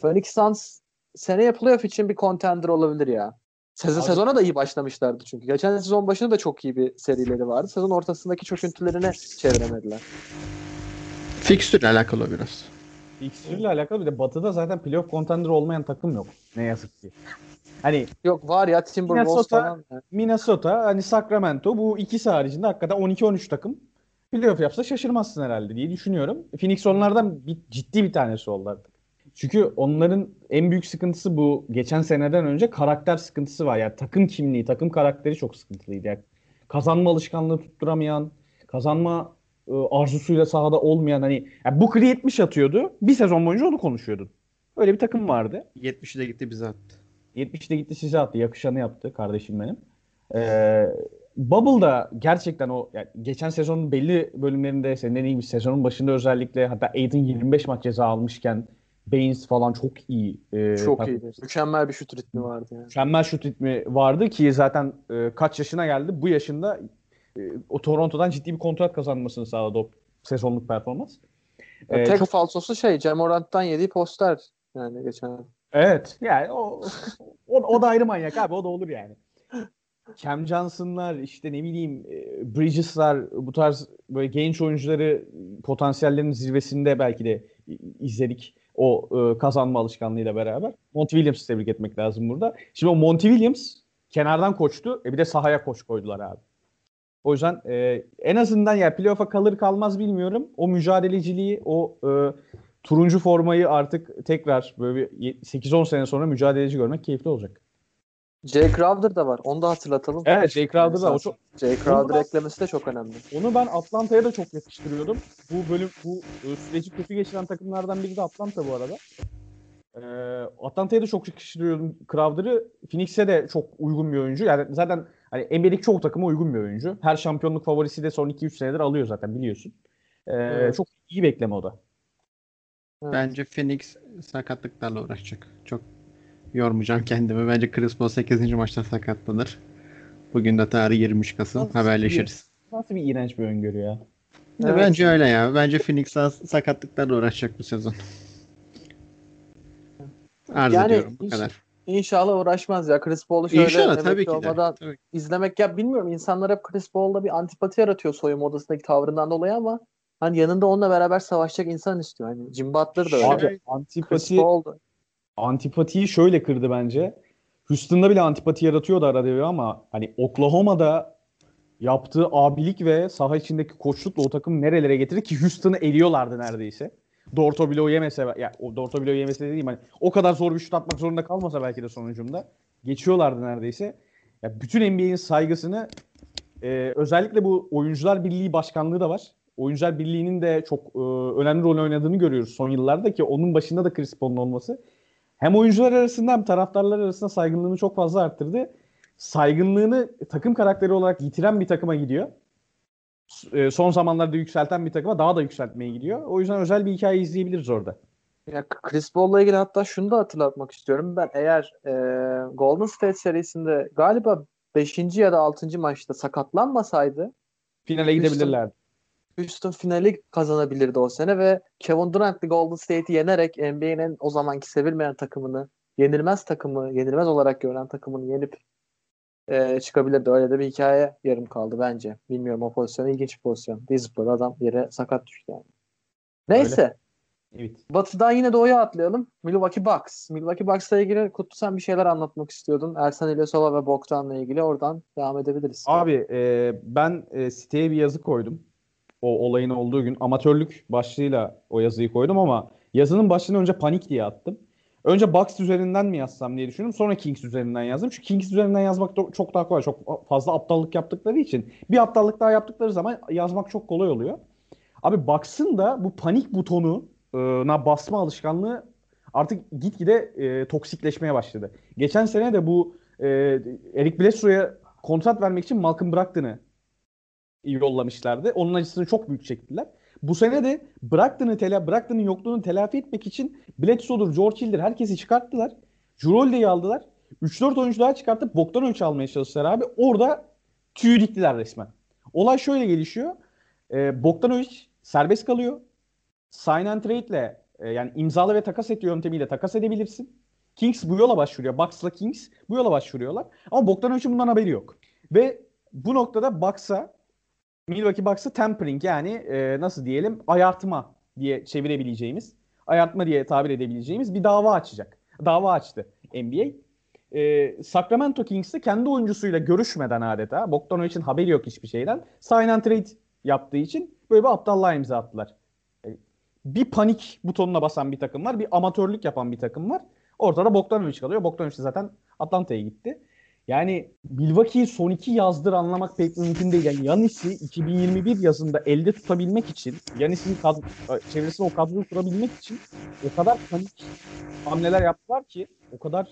Phoenix Suns seneye playoff için bir contender olabilir ya. Sezon,
Abi-
sezona da iyi başlamışlardı çünkü. Geçen sezon başında da çok iyi bir serileri vardı. Sezon ortasındaki çöküntülerine çeviremediler.
Fixtürle alakalı biraz.
Fikstürle alakalı bir de Batı'da zaten playoff contender olmayan takım yok. Ne yazık ki. Hani
Yok var ya Timberwolves
Minnesota-
falan.
Minnesota, hani Sacramento bu ikisi haricinde hakikaten 12-13 takım playoff yapsa şaşırmazsın herhalde diye düşünüyorum. Phoenix onlardan bir, ciddi bir tanesi oldu artık. Çünkü onların en büyük sıkıntısı bu geçen seneden önce karakter sıkıntısı var. Yani takım kimliği, takım karakteri çok sıkıntılıydı. Yani kazanma alışkanlığı tutturamayan, kazanma e, arzusuyla sahada olmayan hani yani Booker 70 atıyordu. Bir sezon boyunca onu konuşuyordun. Öyle bir takım vardı.
70'de gitti bize attı.
70'de gitti size attı. Yakışanı yaptı kardeşim benim. Ee, Bubble'da gerçekten o yani geçen sezonun belli bölümlerinde senin dediğin gibi sezonun başında özellikle hatta Aiden 25 maç ceza almışken Baines falan çok iyi. e,
çok iyiydi. Mükemmel bir şut ritmi vardı yani.
Mükemmel şut ritmi vardı ki zaten e, kaç yaşına geldi. Bu yaşında o Toronto'dan ciddi bir kontrat kazanmasını sağladı o sezonluk performans. Ee,
tek
çok-
falsosu şey Jamorant'tan yediği poster yani geçen.
Evet. Yani o, o, o da ayrı manyak abi. O da olur yani. Cam Johnson'lar işte ne bileyim e, Bridges'lar bu tarz böyle genç oyuncuları potansiyellerin zirvesinde belki de izledik o e, kazanma alışkanlığıyla beraber. Monty Williams'ı tebrik etmek lazım burada. Şimdi o Monty Williams kenardan koçtu. E bir de sahaya koç koydular abi. O yüzden e, en azından ya playoff'a kalır kalmaz bilmiyorum. O mücadeleciliği, o e, turuncu formayı artık tekrar böyle bir 8-10 sene sonra mücadeleci görmek keyifli olacak.
Jay Crowder da var. Onu da hatırlatalım.
Evet Jay Crowder da o çok
Jay Crowder
Onu-
eklemesi de çok önemli.
Onu ben Atlanta'ya da çok yakıştırıyordum. Bu bölüm bu e, süreci kötü geçiren takımlardan biri de Atlanta bu arada. Ee, Atlanta'ya da çok yakıştırıyordum Crowder'ı. Phoenix'e de çok uygun bir oyuncu. Yani zaten hani NBA'deki çoğu takıma uygun bir oyuncu. Her şampiyonluk favorisi de son 2-3 senedir alıyor zaten biliyorsun. Ee,
Evet.
Çok iyi bekleme o da.
Evet.
Bence Phoenix sakatlıklarla uğraşacak. Çok yormayacağım kendimi. Bence Chris Paul 8. maçta sakatlanır. Bugün de tarih 23 Kasım.
Nasıl
Haberleşiriz.
Nasıl bir iğrenç bir öngörü ya.
Evet.
Bence öyle ya. Bence Phoenix sakatlıklarla uğraşacak bu sezon. Arz
Yani
ediyorum bu
iş-
kadar.
İnşallah uğraşmaz ya. Chris Paul'u şöyle
İnşallah tabii ki de.
olmadan
Tabii.
izlemek ya bilmiyorum insanlar hep Chris Paul'da bir antipati yaratıyor soyunma odasındaki tavrından dolayı ama hani yanında onunla beraber savaşacak insan istiyor. Hani Jim Butler da öyle.
Abi antipati antipatiyi şöyle kırdı bence. Houston'da bile antipati yaratıyordu arada bir ama hani Oklahoma'da yaptığı abilik ve saha içindeki koçlukla o takım nerelere getirdi ki Houston'ı eliyorlardı neredeyse. Dorto bile o yemese ya o Dorto bile o yemese dediğim hani o kadar zor bir şut atmak zorunda kalmasa belki de sonucunda geçiyorlardı neredeyse. Ya bütün NBA'in saygısını e, özellikle bu Oyuncular Birliği başkanlığı da var. Oyuncular Birliği'nin de çok e, önemli rol oynadığını görüyoruz son yıllarda ki onun başında da Chris Paul'un olması hem oyuncular arasında hem taraftarlar arasında saygınlığını çok fazla arttırdı. Saygınlığını takım karakteri olarak yitiren bir takıma gidiyor. E, Son zamanlarda yükselten bir takıma daha da yükseltmeye gidiyor. O yüzden özel bir hikaye izleyebiliriz orada.
Ya Chris Paul'la ilgili hatta şunu da hatırlatmak istiyorum. Ben eğer e, Golden State serisinde galiba 5. ya da 6. maçta sakatlanmasaydı
Finale
Houston-
gidebilirlerdi.
Houston finali kazanabilirdi o sene ve Kevin Durant'li Golden State'i yenerek NBA'nin o zamanki sevilmeyen takımını, yenilmez takımı, yenilmez olarak görülen takımını yenip e, çıkabilirdi. Öyle de bir hikaye yarım kaldı bence. Bilmiyorum o pozisyon ilginç bir pozisyon. Bir zıpladı adam yere sakat düştü yani. Neyse.
Evet.
Batı'dan yine doğuya atlayalım. Milwaukee Bucks. Milwaukee Bucks'la ilgili Kutlu sen bir şeyler anlatmak istiyordun. Ersan İlyasova ve Bogdan'la ilgili oradan devam edebiliriz.
Abi e, ben e, siteye bir yazı koydum. O olayın olduğu gün amatörlük başlığıyla o yazıyı koydum ama yazının başlığını önce panik diye attım. Önce Bucks üzerinden mi yazsam diye düşündüm. Sonra Kings üzerinden yazdım. Çünkü Kings üzerinden yazmak da- çok daha kolay. Çok fazla aptallık yaptıkları için. Bir aptallık daha yaptıkları zaman yazmak çok kolay oluyor. Abi Bucks'ın da bu panik butonuna basma alışkanlığı artık gitgide e, toksikleşmeye başladı. Geçen sene de bu e, Eric Bledsoe'ya kontrat vermek için Malcolm Brogdon'ı yollamışlardı. Onun acısını çok büyük çektiler. Bu sene de Brogdon'ı tela Brogdon'ın yokluğunu telafi etmek için Bledsoe'dur, George Hill'dir herkesi çıkarttılar. Jrolde'yi aldılar. 3-4 oyuncu daha çıkartıp Bogdanovic almaya çalıştılar abi. Orada tüyü diktiler resmen. Olay şöyle gelişiyor. E, Bogdanovic serbest kalıyor. Sign and trade ile e, yani imzalı ve takas et yöntemiyle takas edebilirsin. Kings bu yola başvuruyor. Bucks'la Kings bu yola başvuruyorlar. Ama Bogdanovic'in bundan haberi yok. Ve bu noktada Bucks'a Milwaukee Bucks'a tampering yani e, nasıl diyelim ayartma diye çevirebileceğimiz, ayartma diye tabir edebileceğimiz bir dava açacak. Dava açtı NBA. E, Sacramento Kings de kendi oyuncusuyla görüşmeden adeta Bogdanovic'in haberi yok hiçbir şeyden sign and trade yaptığı için böyle bir aptallığa imza attılar. E, bir panik butonuna basan bir takım var. Bir amatörlük yapan bir takım var. Ortada Bogdanovic kalıyor. Bogdanovic zaten Atlanta'ya gitti. Yani Milwaukee'yi son iki yazdır anlamak pek mümkün değil. Yani Yanis'i 2021 yazında elde tutabilmek için, Yanis'in kad- çevresinde o kadroyu kurabilmek için o kadar panik hamleler yaptılar ki, o kadar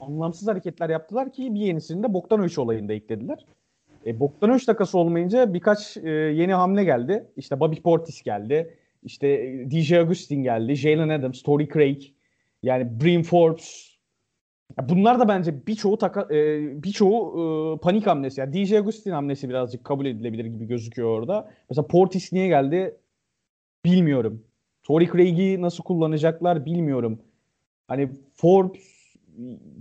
anlamsız hareketler yaptılar ki bir yenisini de Bogdanovic olayında eklediler. E, Bogdanovic takası olmayınca birkaç e, yeni hamle geldi. İşte Bobby Portis geldi. İşte e, DJ Augustin geldi. Jalen Adams, Torrey Craig. Yani Brim Forbes. Bunlar da bence birçoğu taka, e, birçoğu e, panik hamlesi. Yani DJ Augustin hamlesi birazcık kabul edilebilir gibi gözüküyor orada. Mesela Portis niye geldi bilmiyorum. Torrey Craig'i nasıl kullanacaklar bilmiyorum. Hani Forbes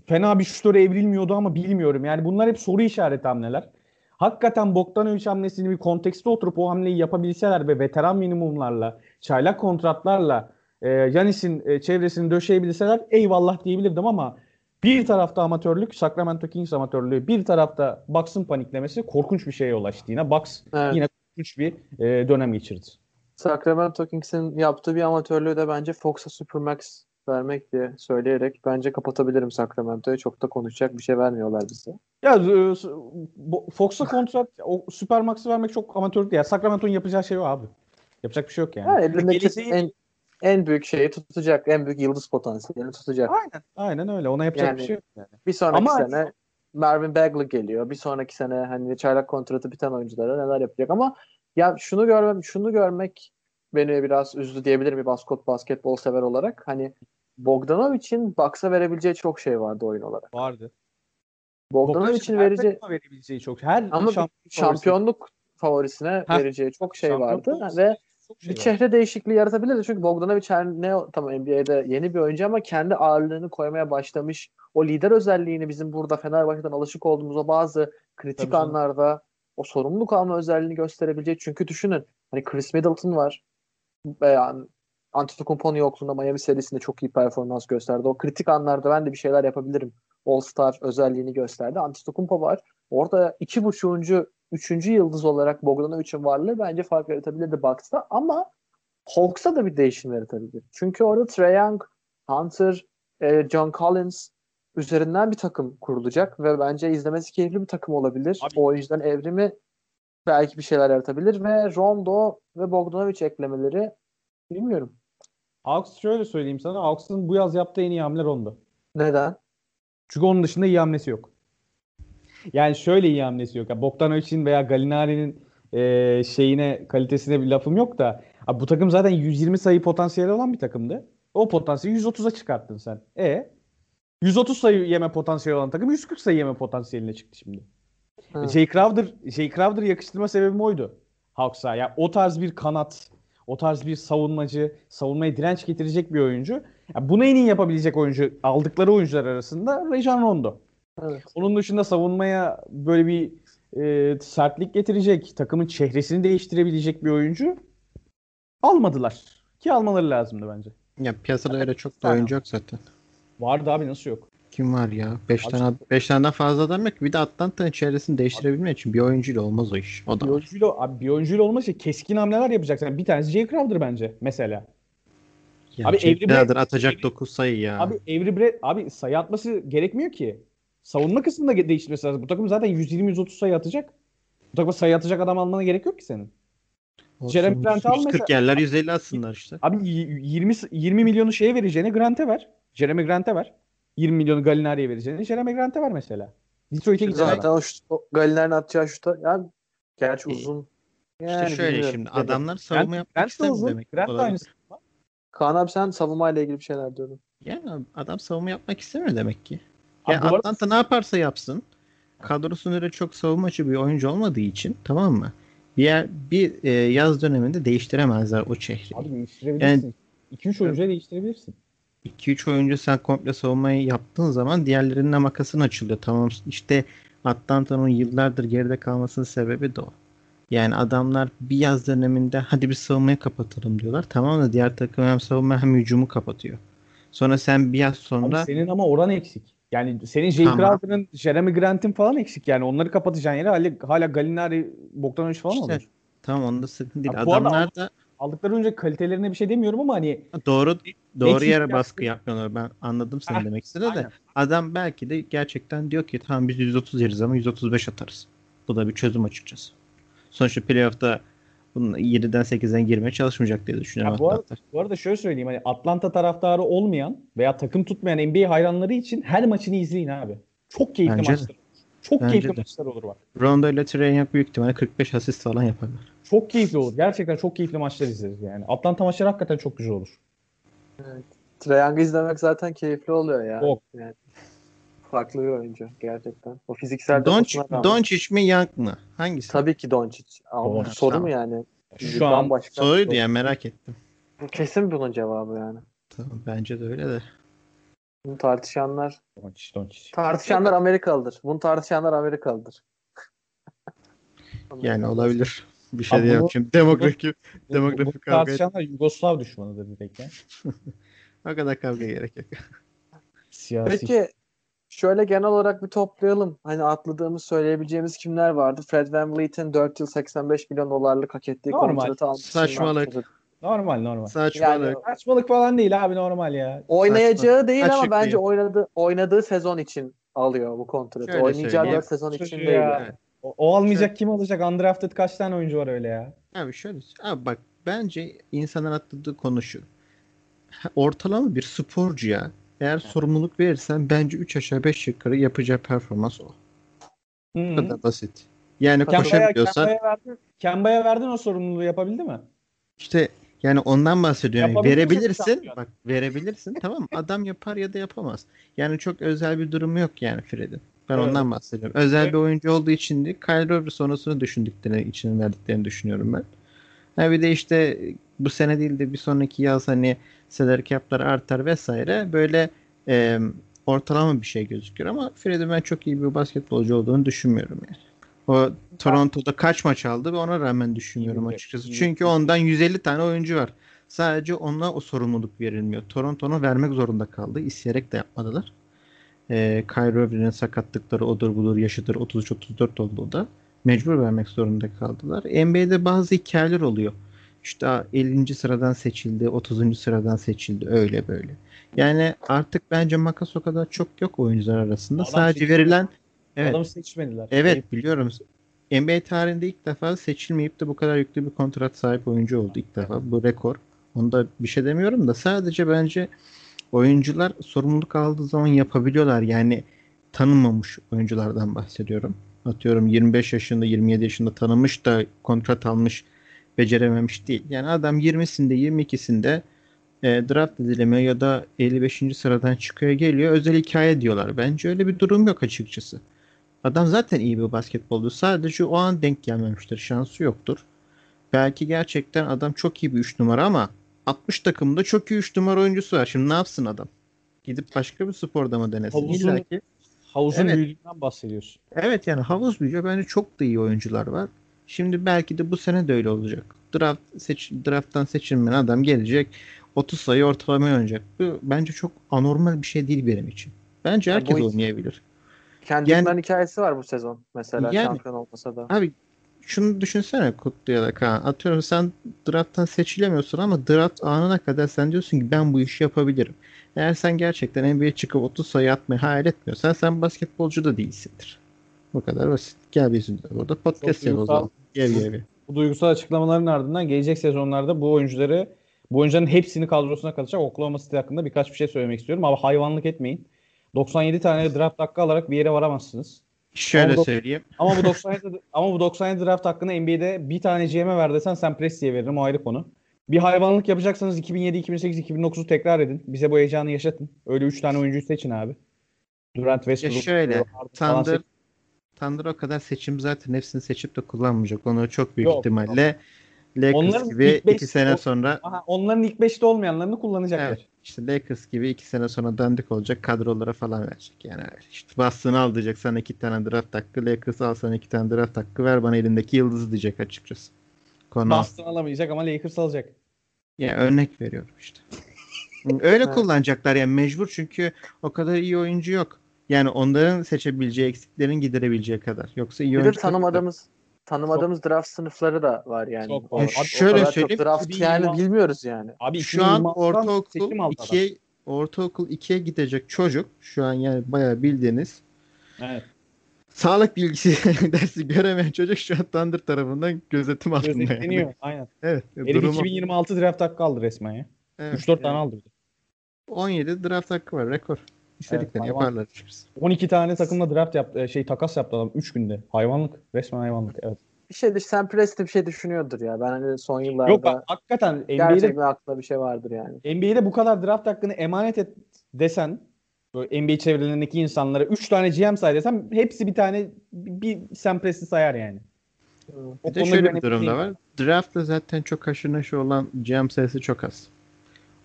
fena bir şutöre evrilmiyordu ama bilmiyorum. Yani bunlar hep soru işareti hamleler. Hakikaten Bogdanovic hamlesini bir kontekste oturup o hamleyi yapabilseler ve veteran minimumlarla, çaylak kontratlarla e, Yanis'in e, çevresini döşeyebilseler eyvallah diyebilirdim ama bir tarafta amatörlük, Sacramento Kings amatörlüğü, bir tarafta Bucks'ın paniklemesi korkunç bir şeye yol açtı yine. Bucks
Evet.
yine korkunç bir e, dönem geçirdi.
Sacramento Kings'in yaptığı bir amatörlüğü de bence Fox'a Supermax vermek diye söyleyerek bence kapatabilirim Sacramento'yu. Çok da konuşacak bir şey vermiyorlar bize.
Ya e, Fox'a kontrat o Supermax'ı vermek çok amatör değil. Sacramento'nun yapacağı şey o abi. Yapacak bir şey yok yani.
Ha, elindeki en, en büyük şeyi tutacak. En büyük yıldız potansiyelini tutacak.
Aynen. Aynen öyle. Ona yapacak
Yani-
bir şey yok yani.
Bir sonraki
Ama-
sene Marvin Bagley geliyor. Bir sonraki sene hani çaylak kontratı biten oyunculara neler yapacak ama ya şunu görmem şunu görmek beni biraz üzdü diyebilirim bir basket basketbol sever olarak. Hani Bogdanovic'in Bucks'a verebileceği çok şey vardı oyun olarak.
Vardı.
Bogdanovic'in
her
vereceği
verebileceği çok. Her
ama
şampiyon
şampiyonluk favorisine
Heh.
vereceği çok şey vardı ve
çok şey
bir
var.
çehre değişikliği yaratabilirdi. Çünkü Bogdanovic her ne tamam NBA'de yeni bir oyuncu ama kendi ağırlığını koymaya başlamış. O lider özelliğini bizim burada Fenerbahçe'den alışık olduğumuz o bazı kritik
Tabii canım.
anlarda o sorumluluk alma özelliğini gösterebilecek. Çünkü düşünün hani Chris Middleton var. Yani Antetokounmpo'nun yokluğunda Miami serisinde çok iyi performans gösterdi. O kritik anlarda ben de bir şeyler yapabilirim. All-Star özelliğini gösterdi. Antetokounmpo var. Orada iki buçuğuncu, üçüncü yıldız olarak Bogdanovic'in varlığı bence fark yaratabilirdi Bucks'ta ama Hawks'a da bir değişim yaratabilir. Çünkü orada Trae Young, Hunter, e, John Collins üzerinden bir takım kurulacak ve bence izlemesi keyifli bir takım olabilir.
Abi-
O oyuncudan evrimi belki bir şeyler yaratabilir ve Rondo ve Bogdanovic eklemeleri bilmiyorum.
Hawks şöyle söyleyeyim sana. Hawks'ın bu yaz yaptığı en iyi hamle Rondo.
Neden?
Çünkü onun dışında iyi hamlesi yok. Yani şöyle iyi hamlesi yok. Yani Bogdanovic'in veya Gallinari'nin e, şeyine kalitesine bir lafım yok da abi bu takım zaten 120 sayı potansiyeli olan bir takımdı. O potansiyeli 130'a çıkarttın sen. E 130 sayı yeme potansiyeli olan takım 140 sayı yeme potansiyeline çıktı şimdi.
Ha.
Jay Crowder, Jay Crowder yakıştırma sebebim oydu. Hawks'a. Yani o tarz bir kanat, o tarz bir savunmacı, savunmaya direnç getirecek bir oyuncu. Yani bunu en iyi yapabilecek oyuncu aldıkları oyuncular arasında Rajon Rondo.
Evet.
Onun dışında savunmaya böyle bir e, sertlik getirecek, takımın çehresini değiştirebilecek bir oyuncu almadılar. Ki almaları lazımdı bence.
Ya piyasada öyle çok da oyuncu yok zaten.
Vardı abi nasıl yok?
Kim var ya? 5
Abi
tane 5 taneden fazla adam yok. Bir de Atlanta'nın çevresini değiştirebilmek için bir oyuncuyla olmaz o iş. O
Bir
da var.
oyuncuyla, abi bir oyuncuyla olması için keskin hamleler yapacaksın. Yani bir tanesi Jay Crowder bence mesela.
Ya
Abi Avery
Crowder atacak
Avery-
9 sayı ya.
Abi Avery Brad, abi sayı atması gerekmiyor ki. Savunma kısmında değişmesi lazım. Bu takım zaten 120-130 sayı atacak. Bu takıma sayı atacak adam almana gerek yok ki senin.
Olsun,
Jeremy Grant'ı al
140 yerler 150 atsınlar işte.
Abi y- 20 s- 20 milyonu şeye vereceğine Grant'e ver. Jeremy Grant'e ver. 20 milyonu Gallinari'ye vereceğine Jeremy Grant'e ver mesela. Detroit'e gidecek
Zaten o, şut, o Gallinari'nin atacağı şuta yani gerçi uzun.
İşte
Yani
şöyle
bilmiyorum.
şimdi adamlar savunma
Grant,
yapmak
Grant
istemiyor
uzun.
demek.
Grant de
Olabilir.
aynısı.
Kaan abi sen savunmayla ilgili bir şeyler diyordun.
Yani adam savunma yapmak istemiyor demek ki.
Abi
Ya
arada-
Atlanta ne yaparsa yapsın. Kadrosunda öyle çok savunmacı bir oyuncu olmadığı için tamam mı? Bir yer, bir e, yaz döneminde değiştiremezler o çehreyi.
Abi değiştirebilirsin. 2-3 oyuncuya değiştirebilirsin.
2-3 oyuncu sen komple savunmayı yaptığın zaman diğerlerinin makasın açılıyor. Tamam işte Atlanta'nın yıllardır geride kalmasının sebebi de o. Yani adamlar bir yaz döneminde hadi bir savunmayı kapatalım diyorlar. Tamam da diğer takım hem savunma hem hücumu kapatıyor. Sonra sen bir yaz
Abi
sonra
senin ama oran eksik. Yani senin Jay. Crowder'ın, Jeremy Grant'in falan eksik yani. Onları kapatacağın yere hala, hala Gallinari, Bogdanovic falan
İşte,
olur.
tamam onda sıkıntı değil.
Ya
Adamlar da
Aldıkları önce kalitelerine bir şey demiyorum ama hani
doğru doğru yere
yaptı.
baskı yapmıyorlar. Ben anladım seni demek istediğini de. Adam belki de gerçekten diyor ki tamam biz 130 yeriz ama 135 atarız. Bu da bir çözüm açıkçası. Sonuçta playoff'ta bunun 7'den 8'den girmeye çalışmayacak diye düşünüyorum.
Ya bu arada-. Bu arada şöyle söyleyeyim hani Atlanta taraftarı olmayan veya takım tutmayan NBA hayranları için her maçını izleyin abi. Çok keyifli
Bence de.
maçlar. olur. Çok
Bence
keyifli
de.
maçlar olur bak.
Rondo ile Trae Young büyük ihtimalle 45 asist falan yaparlar.
Çok keyifli olur. Gerçekten çok keyifli maçlar izleriz yani. Atlanta maçları hakikaten çok güzel olur.
Trae Young'ı izlemek zaten keyifli oluyor ya.
Çok.
Yani, farklı bir oyuncu gerçekten. O fiziksel
Doncic. Doncic mi Young mı? Hangisi?
Tabii ki Doncic. Ama bu soru
tamam.
mu yani?
Şu an
Bambaşka.
Soruydu ya merak ettim.
Bu Kesin bunun cevabı yani.
Tamam, bence de öyle de.
Bunu tartışanlar
Doncic, Doncic.
tartışanlar Amerikalıdır. Bunu tartışanlar Amerikalıdır.
Yani olabilir. Bir şey diyemem şimdi. Demografi,
Bu, bu
demografi kavga
tartışanlar Yugoslav düşmanıdır direkt ya.
O kadar kavga gerek yok.
Siyasi.
Peki şöyle genel olarak bir toplayalım. Hani atladığımız söyleyebileceğimiz kimler vardı? Fred VanVleet'in 4 yıl 85 milyon dolarlık hak ettiği
Normal.
kontratı almasından
Saçmalık.
Normal normal.
Saçmalık.
Yani-
Saçmalık falan değil abi normal ya.
Oynayacağı değil ama
Açık
bence
değil.
oynadı oynadığı sezon için alıyor bu kontratı.
Şöyle
Oynayacağı
söyleyeyim.
4 sezon için
Çocuğu
değil.
ya.
yani.
Evet.
O, o almayacak kim olacak? Undrafted kaç tane oyuncu var öyle ya?
Abi şöyle abi bak bence insanların atladığı konu şu. Ortalama bir sporcuya eğer sorumluluk verirsen bence 3 aşağı 5 yukarı yapacağı performans o.
Hı
Bu kadar basit. Yani
Kemba'ya,
koşabiliyorsan
Kemba'ya verdin, Kemba'ya verdin o sorumluluğu yapabildi mi?
işte yani ondan bahsediyorum. Verebilirsin. Bak verebilirsin tamam mı? Adam yapar ya da yapamaz. Yani çok özel bir durumu yok yani Fred'in. Ben
Evet.
ondan bahsediyorum. Özel
Evet.
bir oyuncu olduğu için değil. Kyle Lowry sonrasını düşündüklerini için verdiklerini düşünüyorum ben. Ha bir de işte bu sene değil de bir sonraki yaz hani salary cap'lar artar vesaire böyle e, ortalama bir şey gözüküyor ama Fred'in ben çok iyi bir basketbolcu olduğunu düşünmüyorum yani. O Toronto'da kaç maç aldı ve ona rağmen düşünmüyorum açıkçası. Çünkü ondan 150 tane oyuncu var. Sadece ona o sorumluluk verilmiyor. Toronto'na vermek zorunda kaldı. İsteyerek de yapmadılar. Ee, Kyrie Irving'in sakatlıkları odur budur yaşıdır 33-34 olduğunda mecbur vermek zorunda kaldılar. NBA'de bazı hikayeler oluyor. İşte 50. sıradan seçildi, 30. sıradan seçildi öyle böyle. Yani artık bence makas o kadar çok yok oyuncular arasında.
Adam
Sadece
seçildi.
verilen Evet.
Adamı seçmediler.
Evet biliyorum. NBA tarihinde ilk defa seçilmeyip de bu kadar yüklü bir kontrat sahip oyuncu oldu ilk defa. Bu rekor. Onda bir şey demiyorum da sadece bence oyuncular sorumluluk aldığı zaman yapabiliyorlar. Yani tanınmamış oyunculardan bahsediyorum. Atıyorum 25 yaşında 27 yaşında tanınmış da kontrat almış becerememiş değil. Yani adam 20'sinde 22'sinde e, draft edilemiyor ya da 55. sıradan çıkıyor geliyor. Özel hikaye diyorlar. Bence öyle bir durum yok açıkçası. Adam zaten iyi bir basketbolcu. Sadece o an denk gelmemiştir. Şansı yoktur. Belki gerçekten adam çok iyi bir 3 numara ama 60 takımda çok iyi 3 numara oyuncusu var. Şimdi ne yapsın adam? Gidip başka bir sporda mı denesin?
Havuzun-
İlla ki.
Havuzun
Evet.
büyüdüğünden bahsediyorsun.
Evet yani havuz büyüyor. Bence çok da iyi oyuncular var. Şimdi belki de bu sene de öyle olacak. Draft seç, drafttan seçilmeyen adam gelecek. 30 sayı ortalamaya oynayacak. Bu bence çok anormal bir şey değil benim için. Bence herkes
bu-
oynayabilir.
Kendinden hikayesi var bu sezon mesela
Yani-
şampiyon olmasa da.
Abi şunu düşünsene Kutlu ya da Kaan. Atıyorum sen drafttan seçilemiyorsun ama draft anına kadar sen diyorsun ki ben bu işi yapabilirim. Eğer sen gerçekten NBA'ye çıkıp 30 sayı atmayı hayal etmiyorsan sen basketbolcu da değilsindir. Bu kadar basit. Gel bizim de burada podcast yap o zaman. Gel gel gel.
Bu duygusal açıklamaların ardından gelecek sezonlarda bu oyuncuları bu oyuncuların hepsini kadrosuna katacak Oklahoma City hakkında birkaç bir şey söylemek istiyorum. Ama hayvanlık etmeyin. 97 tane draft hakkı alarak bir yere varamazsınız.
Şöyle
Ama-
söyleyeyim.
Ama bu 97 ama bu 97 draft hakkını NBA'de bir tane GM'e ver desen sen Presti'ye veririm o ayrı konu. Bir hayvanlık yapacaksanız 2007, 2008, 2009'u tekrar edin. Bize bu heyecanı yaşatın. Öyle 3 tane oyuncuyu seçin abi. Durant
Ya
Westbrook.
şöyle
Harden falan
Thunder. Thunder o kadar seçim zaten hepsini seçip de kullanmayacak. Onu çok büyük
Yok,
ihtimalle Lakers
Onların
gibi
ilk beş-
2 sene sonra
Aha, onların ilk 5'te olmayanlarını kullanacaklar.
Evet. İşte Lakers gibi iki sene sonra dandik olacak kadrolara falan verecek. Yani işte Boston'ı al diyecek sana iki tane draft hakkı. Lakers al sana iki tane draft hakkı. Ver bana elindeki yıldızı diyecek açıkçası. Konu.
Boston alamayacak ama Lakers alacak.
Ya örnek veriyorum işte. Öyle
Evet.
kullanacaklar yani mecbur çünkü o kadar iyi oyuncu yok. Yani onların seçebileceği eksiklerin giderebileceği kadar. Yoksa iyi
Bir de
oyuncu
tanımadığımız tanımadığımız draft sınıfları da var yani.
Çok
O-
var.
o
Abi
şöyle söyleyeyim,
draft
2026
yani bilmiyoruz yani.
Abi
Şu an
2026'dan seçim
ortaokul
aldı adam.
2'ye ortaokul 2'ye gidecek çocuk şu an yani bayağı bildiğiniz
Evet.
Sağlık bilgisi dersi göremeyen çocuk şu an Thunder tarafından gözetim altında. yani.
Gözetleniyor. Aynen.
Evet.
Herif
durumu-
2026 draft hakkı aldı resmen ya.
evet,
3-4 tane
yani
aldı. bir de.
17 draft hakkı var rekor. İstediklerini
hayvan.
yaparlar. açıkçası.
12 tane takımla draft yaptı. Şey takas yaptı adam 3 günde. Hayvanlık. Resmen hayvanlık. Evet.
Bir şey Sam Presti bir şey düşünüyordur ya. Ben hani son yıllarda
Yok bak hakikaten NBA'de,
gerçekten aklında bir şey vardır yani.
NBA'de bu kadar draft hakkını emanet et desen böyle NBA çevrelerindeki insanlara 3 tane GM say desem hepsi bir tane bir Sam Presti sayar yani. O
Bir de
konuda
şöyle bir durum da
değil.
var. Draft'ta zaten çok haşır neşir olan GM sayısı çok az.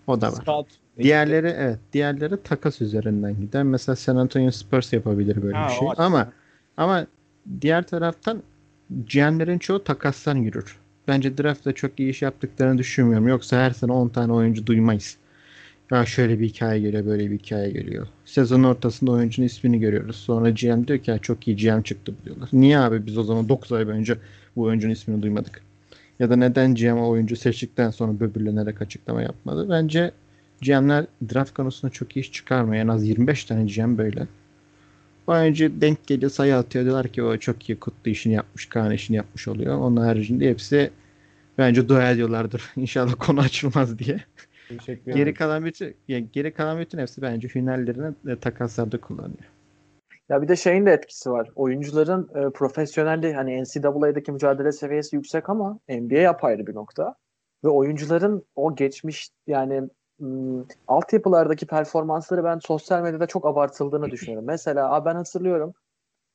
O da var.
Scout.
Diğerleri evet. Diğerleri takas üzerinden gider. Mesela San Antonio Spurs yapabilir böyle
Ha,
bir
o
şey. Ama ama diğer taraftan GM'lerin çoğu takastan yürür. Bence draft'ta çok iyi iş yaptıklarını düşünmüyorum. Yoksa her sene 10 tane oyuncu duymayız. Ya şöyle bir hikaye geliyor, böyle bir hikaye geliyor. Sezon ortasında oyuncunun ismini görüyoruz. Sonra GM diyor ki çok iyi GM çıktı diyorlar. Niye abi biz o zaman 9 ay önce bu oyuncunun ismini duymadık? Ya da neden GM oyuncu seçtikten sonra böbürlenerek açıklama yapmadı? Bence GM'ler draft konusunda çok iyi iş çıkarmıyor. En az 25 tane GM böyle. Oyuncu denk geliyor sayı atıyor. Diyorlar ki o çok iyi Kutlu işini yapmış, Kaan işini yapmış oluyor. Onun haricinde hepsi bence dua ediyorlardır. İnşallah konu açılmaz diye.
Teşekkür
Geri
ederim.
kalan bütün yani geri kalan bütün hepsi bence hünerlerini e, takaslarda kullanıyor.
Ya bir de şeyin de etkisi var. Oyuncuların e, profesyonelliği hani NCAA'daki mücadele seviyesi yüksek ama NBA apayrı bir nokta. Ve oyuncuların o geçmiş yani m, altyapılardaki performansları ben sosyal medyada çok abartıldığını düşünüyorum. Mesela ben hatırlıyorum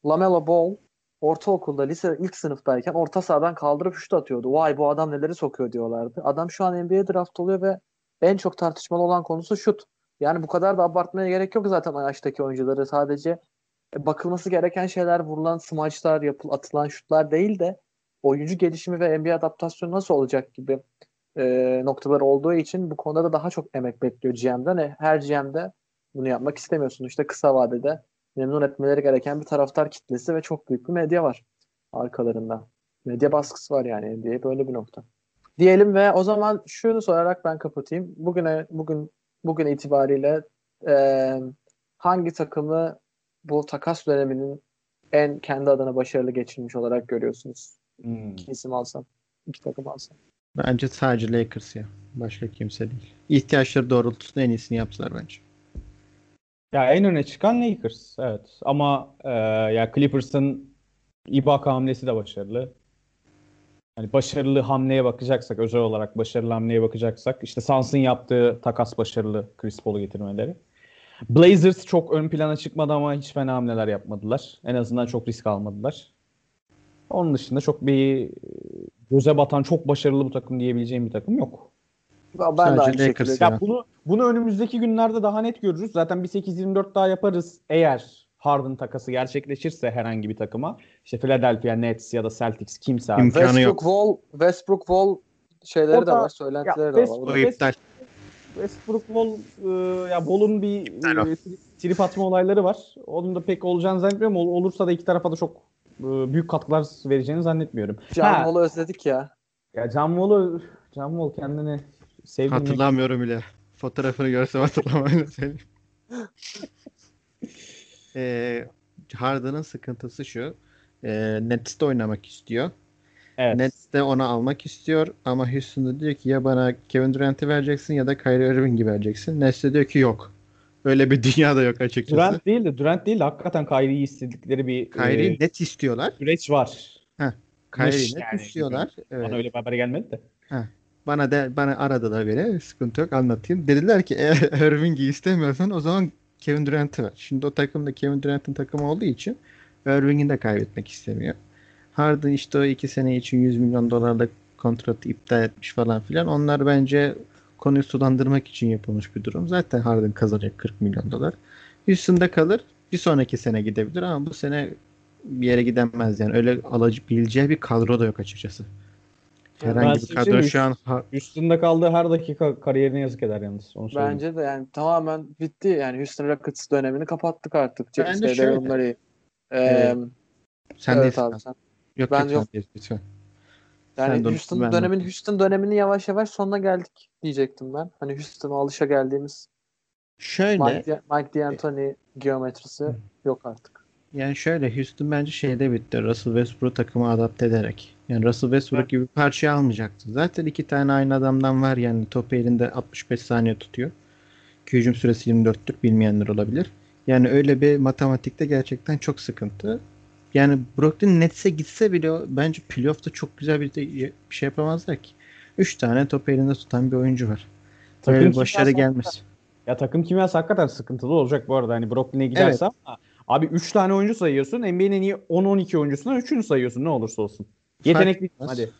Lamelo Ball ortaokulda lise ilk sınıftayken orta sahadan kaldırıp şut atıyordu. Vay bu adam neleri sokuyor diyorlardı. Adam şu an NBA draft oluyor ve en çok tartışmalı olan konusu şut. Yani bu kadar da abartmaya gerek yok zaten o yaştaki oyuncuları. Sadece e, bakılması gereken şeyler vurulan smaçlar, yapıl atılan şutlar değil de oyuncu gelişimi ve NBA adaptasyonu nasıl olacak gibi e, noktalar olduğu için bu konuda da daha çok emek bekliyor GM'den. E, her GM'de bunu yapmak istemiyorsun. İşte kısa vadede memnun etmeleri gereken bir taraftar kitlesi ve çok büyük bir medya var arkalarında. Medya baskısı var yani NBA böyle bir nokta. Diyelim ve o zaman şunu sorarak ben kapatayım. Bugüne bugün bugün itibariyle e, hangi takımı bu takas döneminin en kendi adına başarılı geçirmiş olarak görüyorsunuz?
Hmm.
İki isim alsam, iki takım alsam.
Bence sadece Lakers ya. Başka kimse değil. İhtiyaçları doğrultusunda en iyisini yaptılar bence.
Ya en öne çıkan Lakers. Evet. Ama e, ya Clippers'ın Ibaka hamlesi de başarılı. Hani başarılı hamleye bakacaksak, özel olarak başarılı hamleye bakacaksak işte Suns'ın yaptığı takas başarılı Chris Paul'u getirmeleri. Blazers çok ön plana çıkmadı ama hiç fena hamleler yapmadılar. En azından çok risk almadılar. Onun dışında çok bir e, göze batan çok başarılı bu takım diyebileceğim bir takım yok.
Ben de aynı
Lakers
şekilde.
ya.
Ya bunu bunu önümüzdeki günlerde daha net görürüz. Zaten bir 8-24 daha yaparız eğer Harden takası gerçekleşirse herhangi bir takıma. İşte Philadelphia Nets ya da Celtics kimse abi.
İmkanı
Westbrook
yok.
Wall, Westbrook Wall şeyleri
O
de
da-
var, söylentileri
Ya
de var.
West-
O
O
da-
iptal.
Westbrook Wall e, ya Wall'un bir e, trip atma olayları var. Onun da pek olacağını zannetmiyorum. Ol- olursa da iki tarafa da çok e, büyük katkılar vereceğini zannetmiyorum. Ha,
Wall'u özledik ya.
ya John Wall'u John Wall kendini sevdim.
Hatırlamıyorum bile. Fotoğrafını görsem hatırlamam öyle söyleyeyim. Ee, Harden'ın sıkıntısı şu. Ee, Nets'te oynamak istiyor.
Evet.
Nets de onu almak istiyor ama Houston'da diyor ki ya bana Kevin Durant'i vereceksin ya da Kyrie Irving'i vereceksin. Nets de diyor ki yok. Öyle bir dünya da yok açıkçası.
Durant değil de Durant değil de hakikaten Kyrie'yi istedikleri bir
Kyrie
e,
net istiyorlar.
süreç var.
Kyrie'yi net
yani.
istiyorlar. Evet.
Bana öyle bir haber gelmedi de.
Bana de bana aradılar beni. Sıkıntı yok anlatayım. Dediler ki eğer Irving'i istemiyorsan o zaman Kevin Durant'ı ver. Şimdi o takım da Kevin Durant'ın takımı olduğu için Irving'i de kaybetmek istemiyor. Harden işte o iki sene için 100 milyon dolarlık kontratı iptal etmiş falan filan. Onlar bence konuyu sulandırmak için yapılmış bir durum. Zaten Harden kazanacak 40 milyon dolar. Houston'da kalır. Bir sonraki sene gidebilir ama bu sene bir yere gidemez yani. Öyle alabileceği bir kadro da yok açıkçası. Herhangi bir
size
kadro şu an
Üstünde kaldığı her dakika kariyerine yazık eder yalnız. Onu söyleyeyim.
Bence de yani tamamen bitti. Yani Houston Rockets dönemini kapattık artık.
Bence
Şeyde
şöyle.
yorumları. Ee,
Evet. sen
evet
de
abi sen.
Yok
Ben
yok,
yok.
sen de lütfen.
Yani
Sen de
Houston
ben
dönemin
de.
Houston döneminin yavaş yavaş sonuna geldik diyecektim ben. Hani Houston'a alışa geldiğimiz
Şöyle
Mike, Mike D'Antoni geometrisi
Hı.
yok artık.
yani şöyle Houston bence şeyde bitti. Russell Westbrook takımı adapte ederek. Yani Russell Westbrook
Evet.
gibi bir parçayı almayacaktı. Zaten iki tane aynı adamdan var yani topu elinde 65 saniye tutuyor. Ki hücum süresi 24'tür bilmeyenler olabilir. Yani öyle bir matematikte gerçekten çok sıkıntı. Yani Brooklyn Nets'e gitse bile bence playoff'ta çok güzel bir, bir şey yapamazlar ki. 3 tane topu elinde tutan bir oyuncu var.
Takım
Böyle başarı gelmez.
Ya takım kimyası hakikaten sıkıntılı olacak bu arada. Hani Brooklyn'e giderse ama abi 3 tane oyuncu sayıyorsun. NBA'nin iyi 10-12 oyuncusundan 3'ünü sayıyorsun ne olursa olsun. Yetenekli hadi.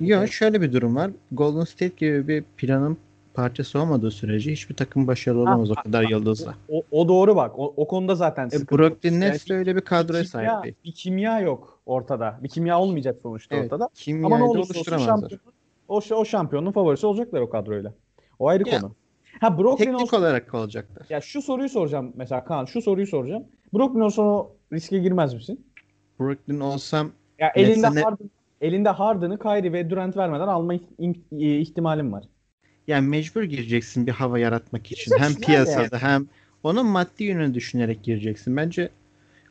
Yok şöyle bir durum var. Golden State gibi bir planın parçası olmadığı sürece hiçbir takım başarılı olamaz o kadar yıldızla.
O, o doğru bak. O, o konuda zaten
E,
sıkıntı.
Brooklyn
Yani
Nets de öyle bir kadroya
kimya,
sahip değil.
bir kimya yok ortada. Bir kimya olmayacak sonuçta
Evet,
ortada. Ama ne olursa olsun
oluşturamazlar.
şampiyon, o, o şampiyonun favorisi olacaklar o kadroyla. O ayrı
Ya,
konu. Ha Brooklyn
Teknik
olsa,
olarak olacaklar.
ya şu soruyu soracağım mesela Kaan şu soruyu soracağım. Brooklyn olsa o riske girmez misin?
Brooklyn olsam
Ya elinde
Nets'e ne-
Harden, elinde Harden'ı Kyrie ve Durant vermeden alma im- im- ihtimalim var.
Yani mecbur gireceksin bir hava yaratmak için.
Gireceksin
Hem
abi
piyasada hem onun maddi yönünü düşünerek gireceksin. Bence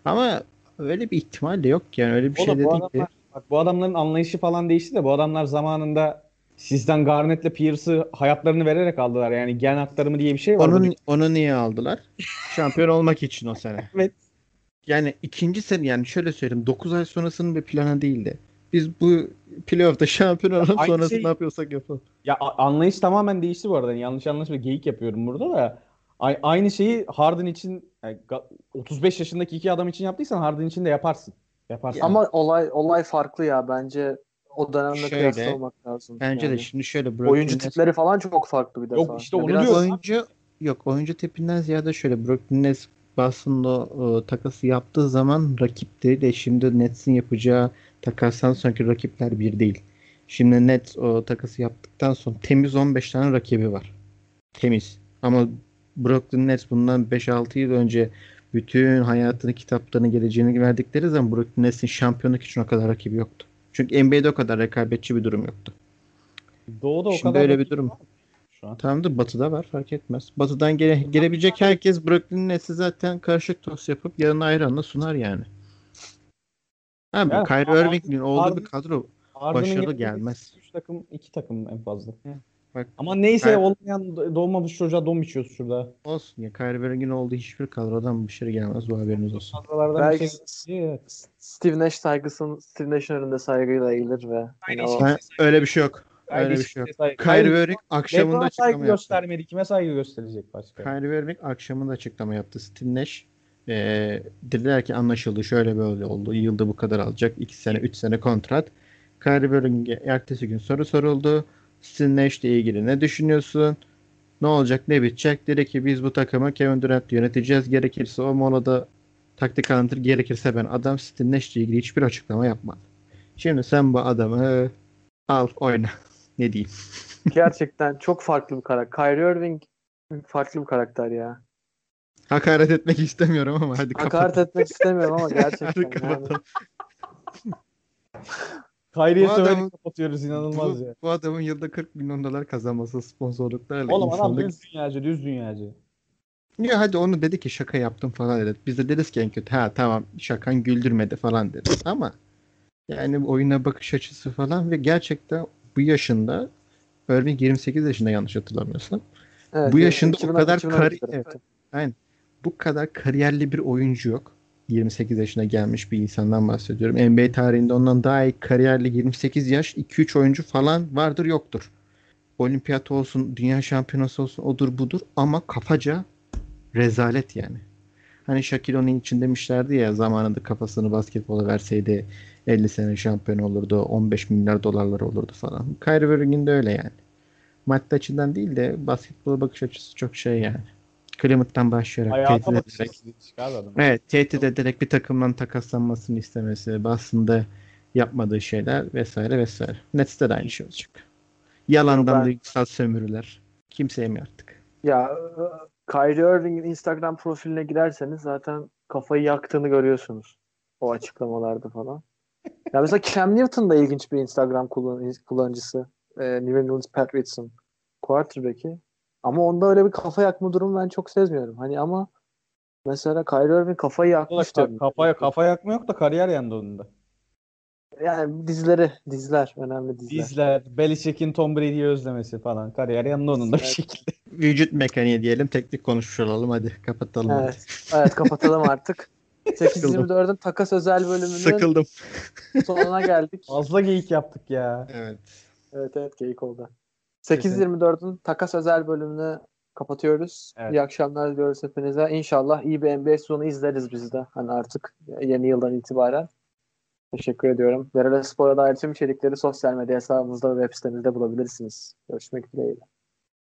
ama öyle bir ihtimal de yok yani. Öyle bir şey
Oğlum
de
bu
değil ki.
adamlar, bak bu adamların anlayışı falan değişti de bu adamlar zamanında sizden Garnett'le Pierce'ı hayatlarını vererek aldılar. Yani gen aktarımı diye bir şey var.
Onun, onu niye aldılar? Şampiyon olmak için o sene.
Evet.
Yani ikinci sene yani şöyle söyleyeyim 9 ay sonrasının bir planı değildi. Biz bu playoff'ta şampiyon olalım
aynı
sonrası
şey-
ne yapıyorsak yapalım.
Ya anlayış tamamen değişti bu arada. Yani yanlış anlaşılma geyik yapıyorum burada da. A- aynı şeyi Harden için yani ga- 35 yaşındaki iki adam için yaptıysan Harden için de yaparsın. Yaparsın.
Ama olay olay farklı ya bence o dönemle
Şöyle,
kıyaslamak lazım.
Bence de
Yani.
şimdi şöyle Brooklyn
oyuncu
Nets-
tipleri falan çok farklı bir defa.
Yok, işte
Ya
onu
biraz-
diyorum.
oyuncu yok oyuncu tipinden ziyade şöyle Brooklyn Nets Boston'da o, takası yaptığı zaman rakipti de şimdi Nets'in yapacağı takastan sonraki rakipler bir değil. Şimdi Nets o takası yaptıktan sonra temiz 15 tane rakibi var. Temiz. Ama Brooklyn Nets bundan 5-6 yıl önce bütün hayatını, kitaplarını, geleceğini verdikleri zaman Brooklyn Nets'in şampiyonluk için o kadar rakibi yoktu. Çünkü NBA'de o kadar rekabetçi bir durum yoktu.
Doğu'da o
Şimdi
kadar
öyle bir durum.
Şu an.
Tamam da batıda var fark etmez. Batıdan gele, gelebilecek herkes Brooklyn Nets'i zaten karışık tost yapıp yarın ayranla sunar yani. Abi
Yani
Kyrie
Harden-
Irving'in olduğu bir kadro
Harden'ın
başarılı gelmez.
3 takım 2 takım en fazla.
Bak,
Ama neyse
Kyrie-
olmayan doğmamış çocuğa don biçiyoruz şurada.
olsun ya Kyrie Irving'in olduğu hiçbir kadrodan bir şey gelmez bu haberiniz olsun.
Kadrolardan
Belki
bir şey.
Steve Nash saygısın Steve Nash'ın önünde saygıyla eğilir ve o,
Ha, öyle bir şey yok. Öyle bir şey yok. Kyrie Irving akşamında
LeBron'a
açıklama
saygı
yaptı.
göstermedi. Kime saygı gösterecek başka?
Kyrie Irving akşamında açıklama yaptı. Steve Nash dediler ki anlaşıldı şöyle böyle oldu. Yılda bu kadar alacak. 2 sene 3 sene kontrat. Kyrie Irving'e ertesi gün soru soruldu. Steve Nash ile ilgili ne düşünüyorsun? Ne olacak ne bitecek? Dedi ki biz bu takımı Kevin Durant'le yöneteceğiz. Gerekirse o molada taktik anlatır. Gerekirse ben adam Steve Nash ile ilgili hiçbir açıklama yapmadı. Şimdi sen bu adamı al oyna. Ne diyeyim?
gerçekten çok farklı bir karakter. Kyrie Irving farklı bir karakter ya.
Hakaret etmek istemiyorum ama hadi
Hakaret
kapat.
etmek istemiyorum ama gerçekten yani.
Kyrie'ye söverek kapatıyoruz inanılmaz
bu,
ya.
bu adamın yılda 40 milyon dolar kazanması sponsorluklarla
Oğlum adam
insanlık...
düz dünyacı, düz dünyacı.
Ya hadi onu dedi ki şaka yaptım falan dedi. Biz de deriz ki en kötü ha tamam şakan güldürmedi falan dedi. Ama yani oyuna bakış açısı falan ve gerçekten bu yaşında Irving 28 yaşında yanlış hatırlamıyorsam.
Evet,
Bu yaşında o
2000
kadar
2012
kari- evet. Bu kadar kariyerli bir oyuncu yok. 28 yaşına gelmiş bir insandan bahsediyorum. NBA tarihinde ondan daha iyi kariyerli 28 yaş 2-3 oyuncu falan vardır yoktur. Olimpiyat olsun, dünya şampiyonası olsun odur budur ama kafaca rezalet yani. Hani Shaquille O'Neal için demişlerdi ya zamanında kafasını basketbola verseydi 50 sene şampiyon olurdu, 15 milyar dolarlar olurdu falan. Kyrie Irving'in de öyle yani. Maddi açıdan değil de basketbola bakış açısı çok şey yani. Clement'tan başlayarak
Hayata
tehdit ederek. Evet, tehdit ederek bir takımdan takaslanmasını istemesi, aslında yapmadığı şeyler vesaire vesaire. Nets'te de aynı şey olacak. Yalandan
Ben-
duygusal sömürüler. Kimse yemiyor artık.
Ya Kyrie Irving'in Instagram profiline girerseniz zaten kafayı yaktığını görüyorsunuz. O açıklamalarda falan. Ya mesela Cam Newton da ilginç bir Instagram kullan- kullanıcısı. E, New England Patriots'ın quarterback'i. Ama onda öyle bir kafa yakma durumu ben çok sezmiyorum. Hani ama mesela Kyrie Irving kafayı yakmış
ka- kafaya kafa yakma yok da kariyer yandı onun da.
Yani dizleri, dizler önemli dizler.
Dizler, Belichick'in Tom Brady'yi özlemesi falan. Kariyer yandı onun da bir şekilde.
Vücut mekaniği diyelim, teknik konuşmuş olalım. Hadi kapatalım. hadi.
Evet. Evet kapatalım artık. 8-24'ün takas özel bölümünün
Sıkıldım.
sonuna geldik.
Fazla geyik yaptık ya.
Evet.
Evet evet geyik oldu. 8-24'ün takas özel bölümünü kapatıyoruz.
Evet.
İyi akşamlar diliyoruz hepinize. İnşallah iyi bir NBA sezonu izleriz biz de. Hani artık yeni yıldan itibaren. Teşekkür ediyorum. Verele Spor'a dair tüm içerikleri sosyal medya hesabımızda ve web sitemizde bulabilirsiniz. Görüşmek dileğiyle.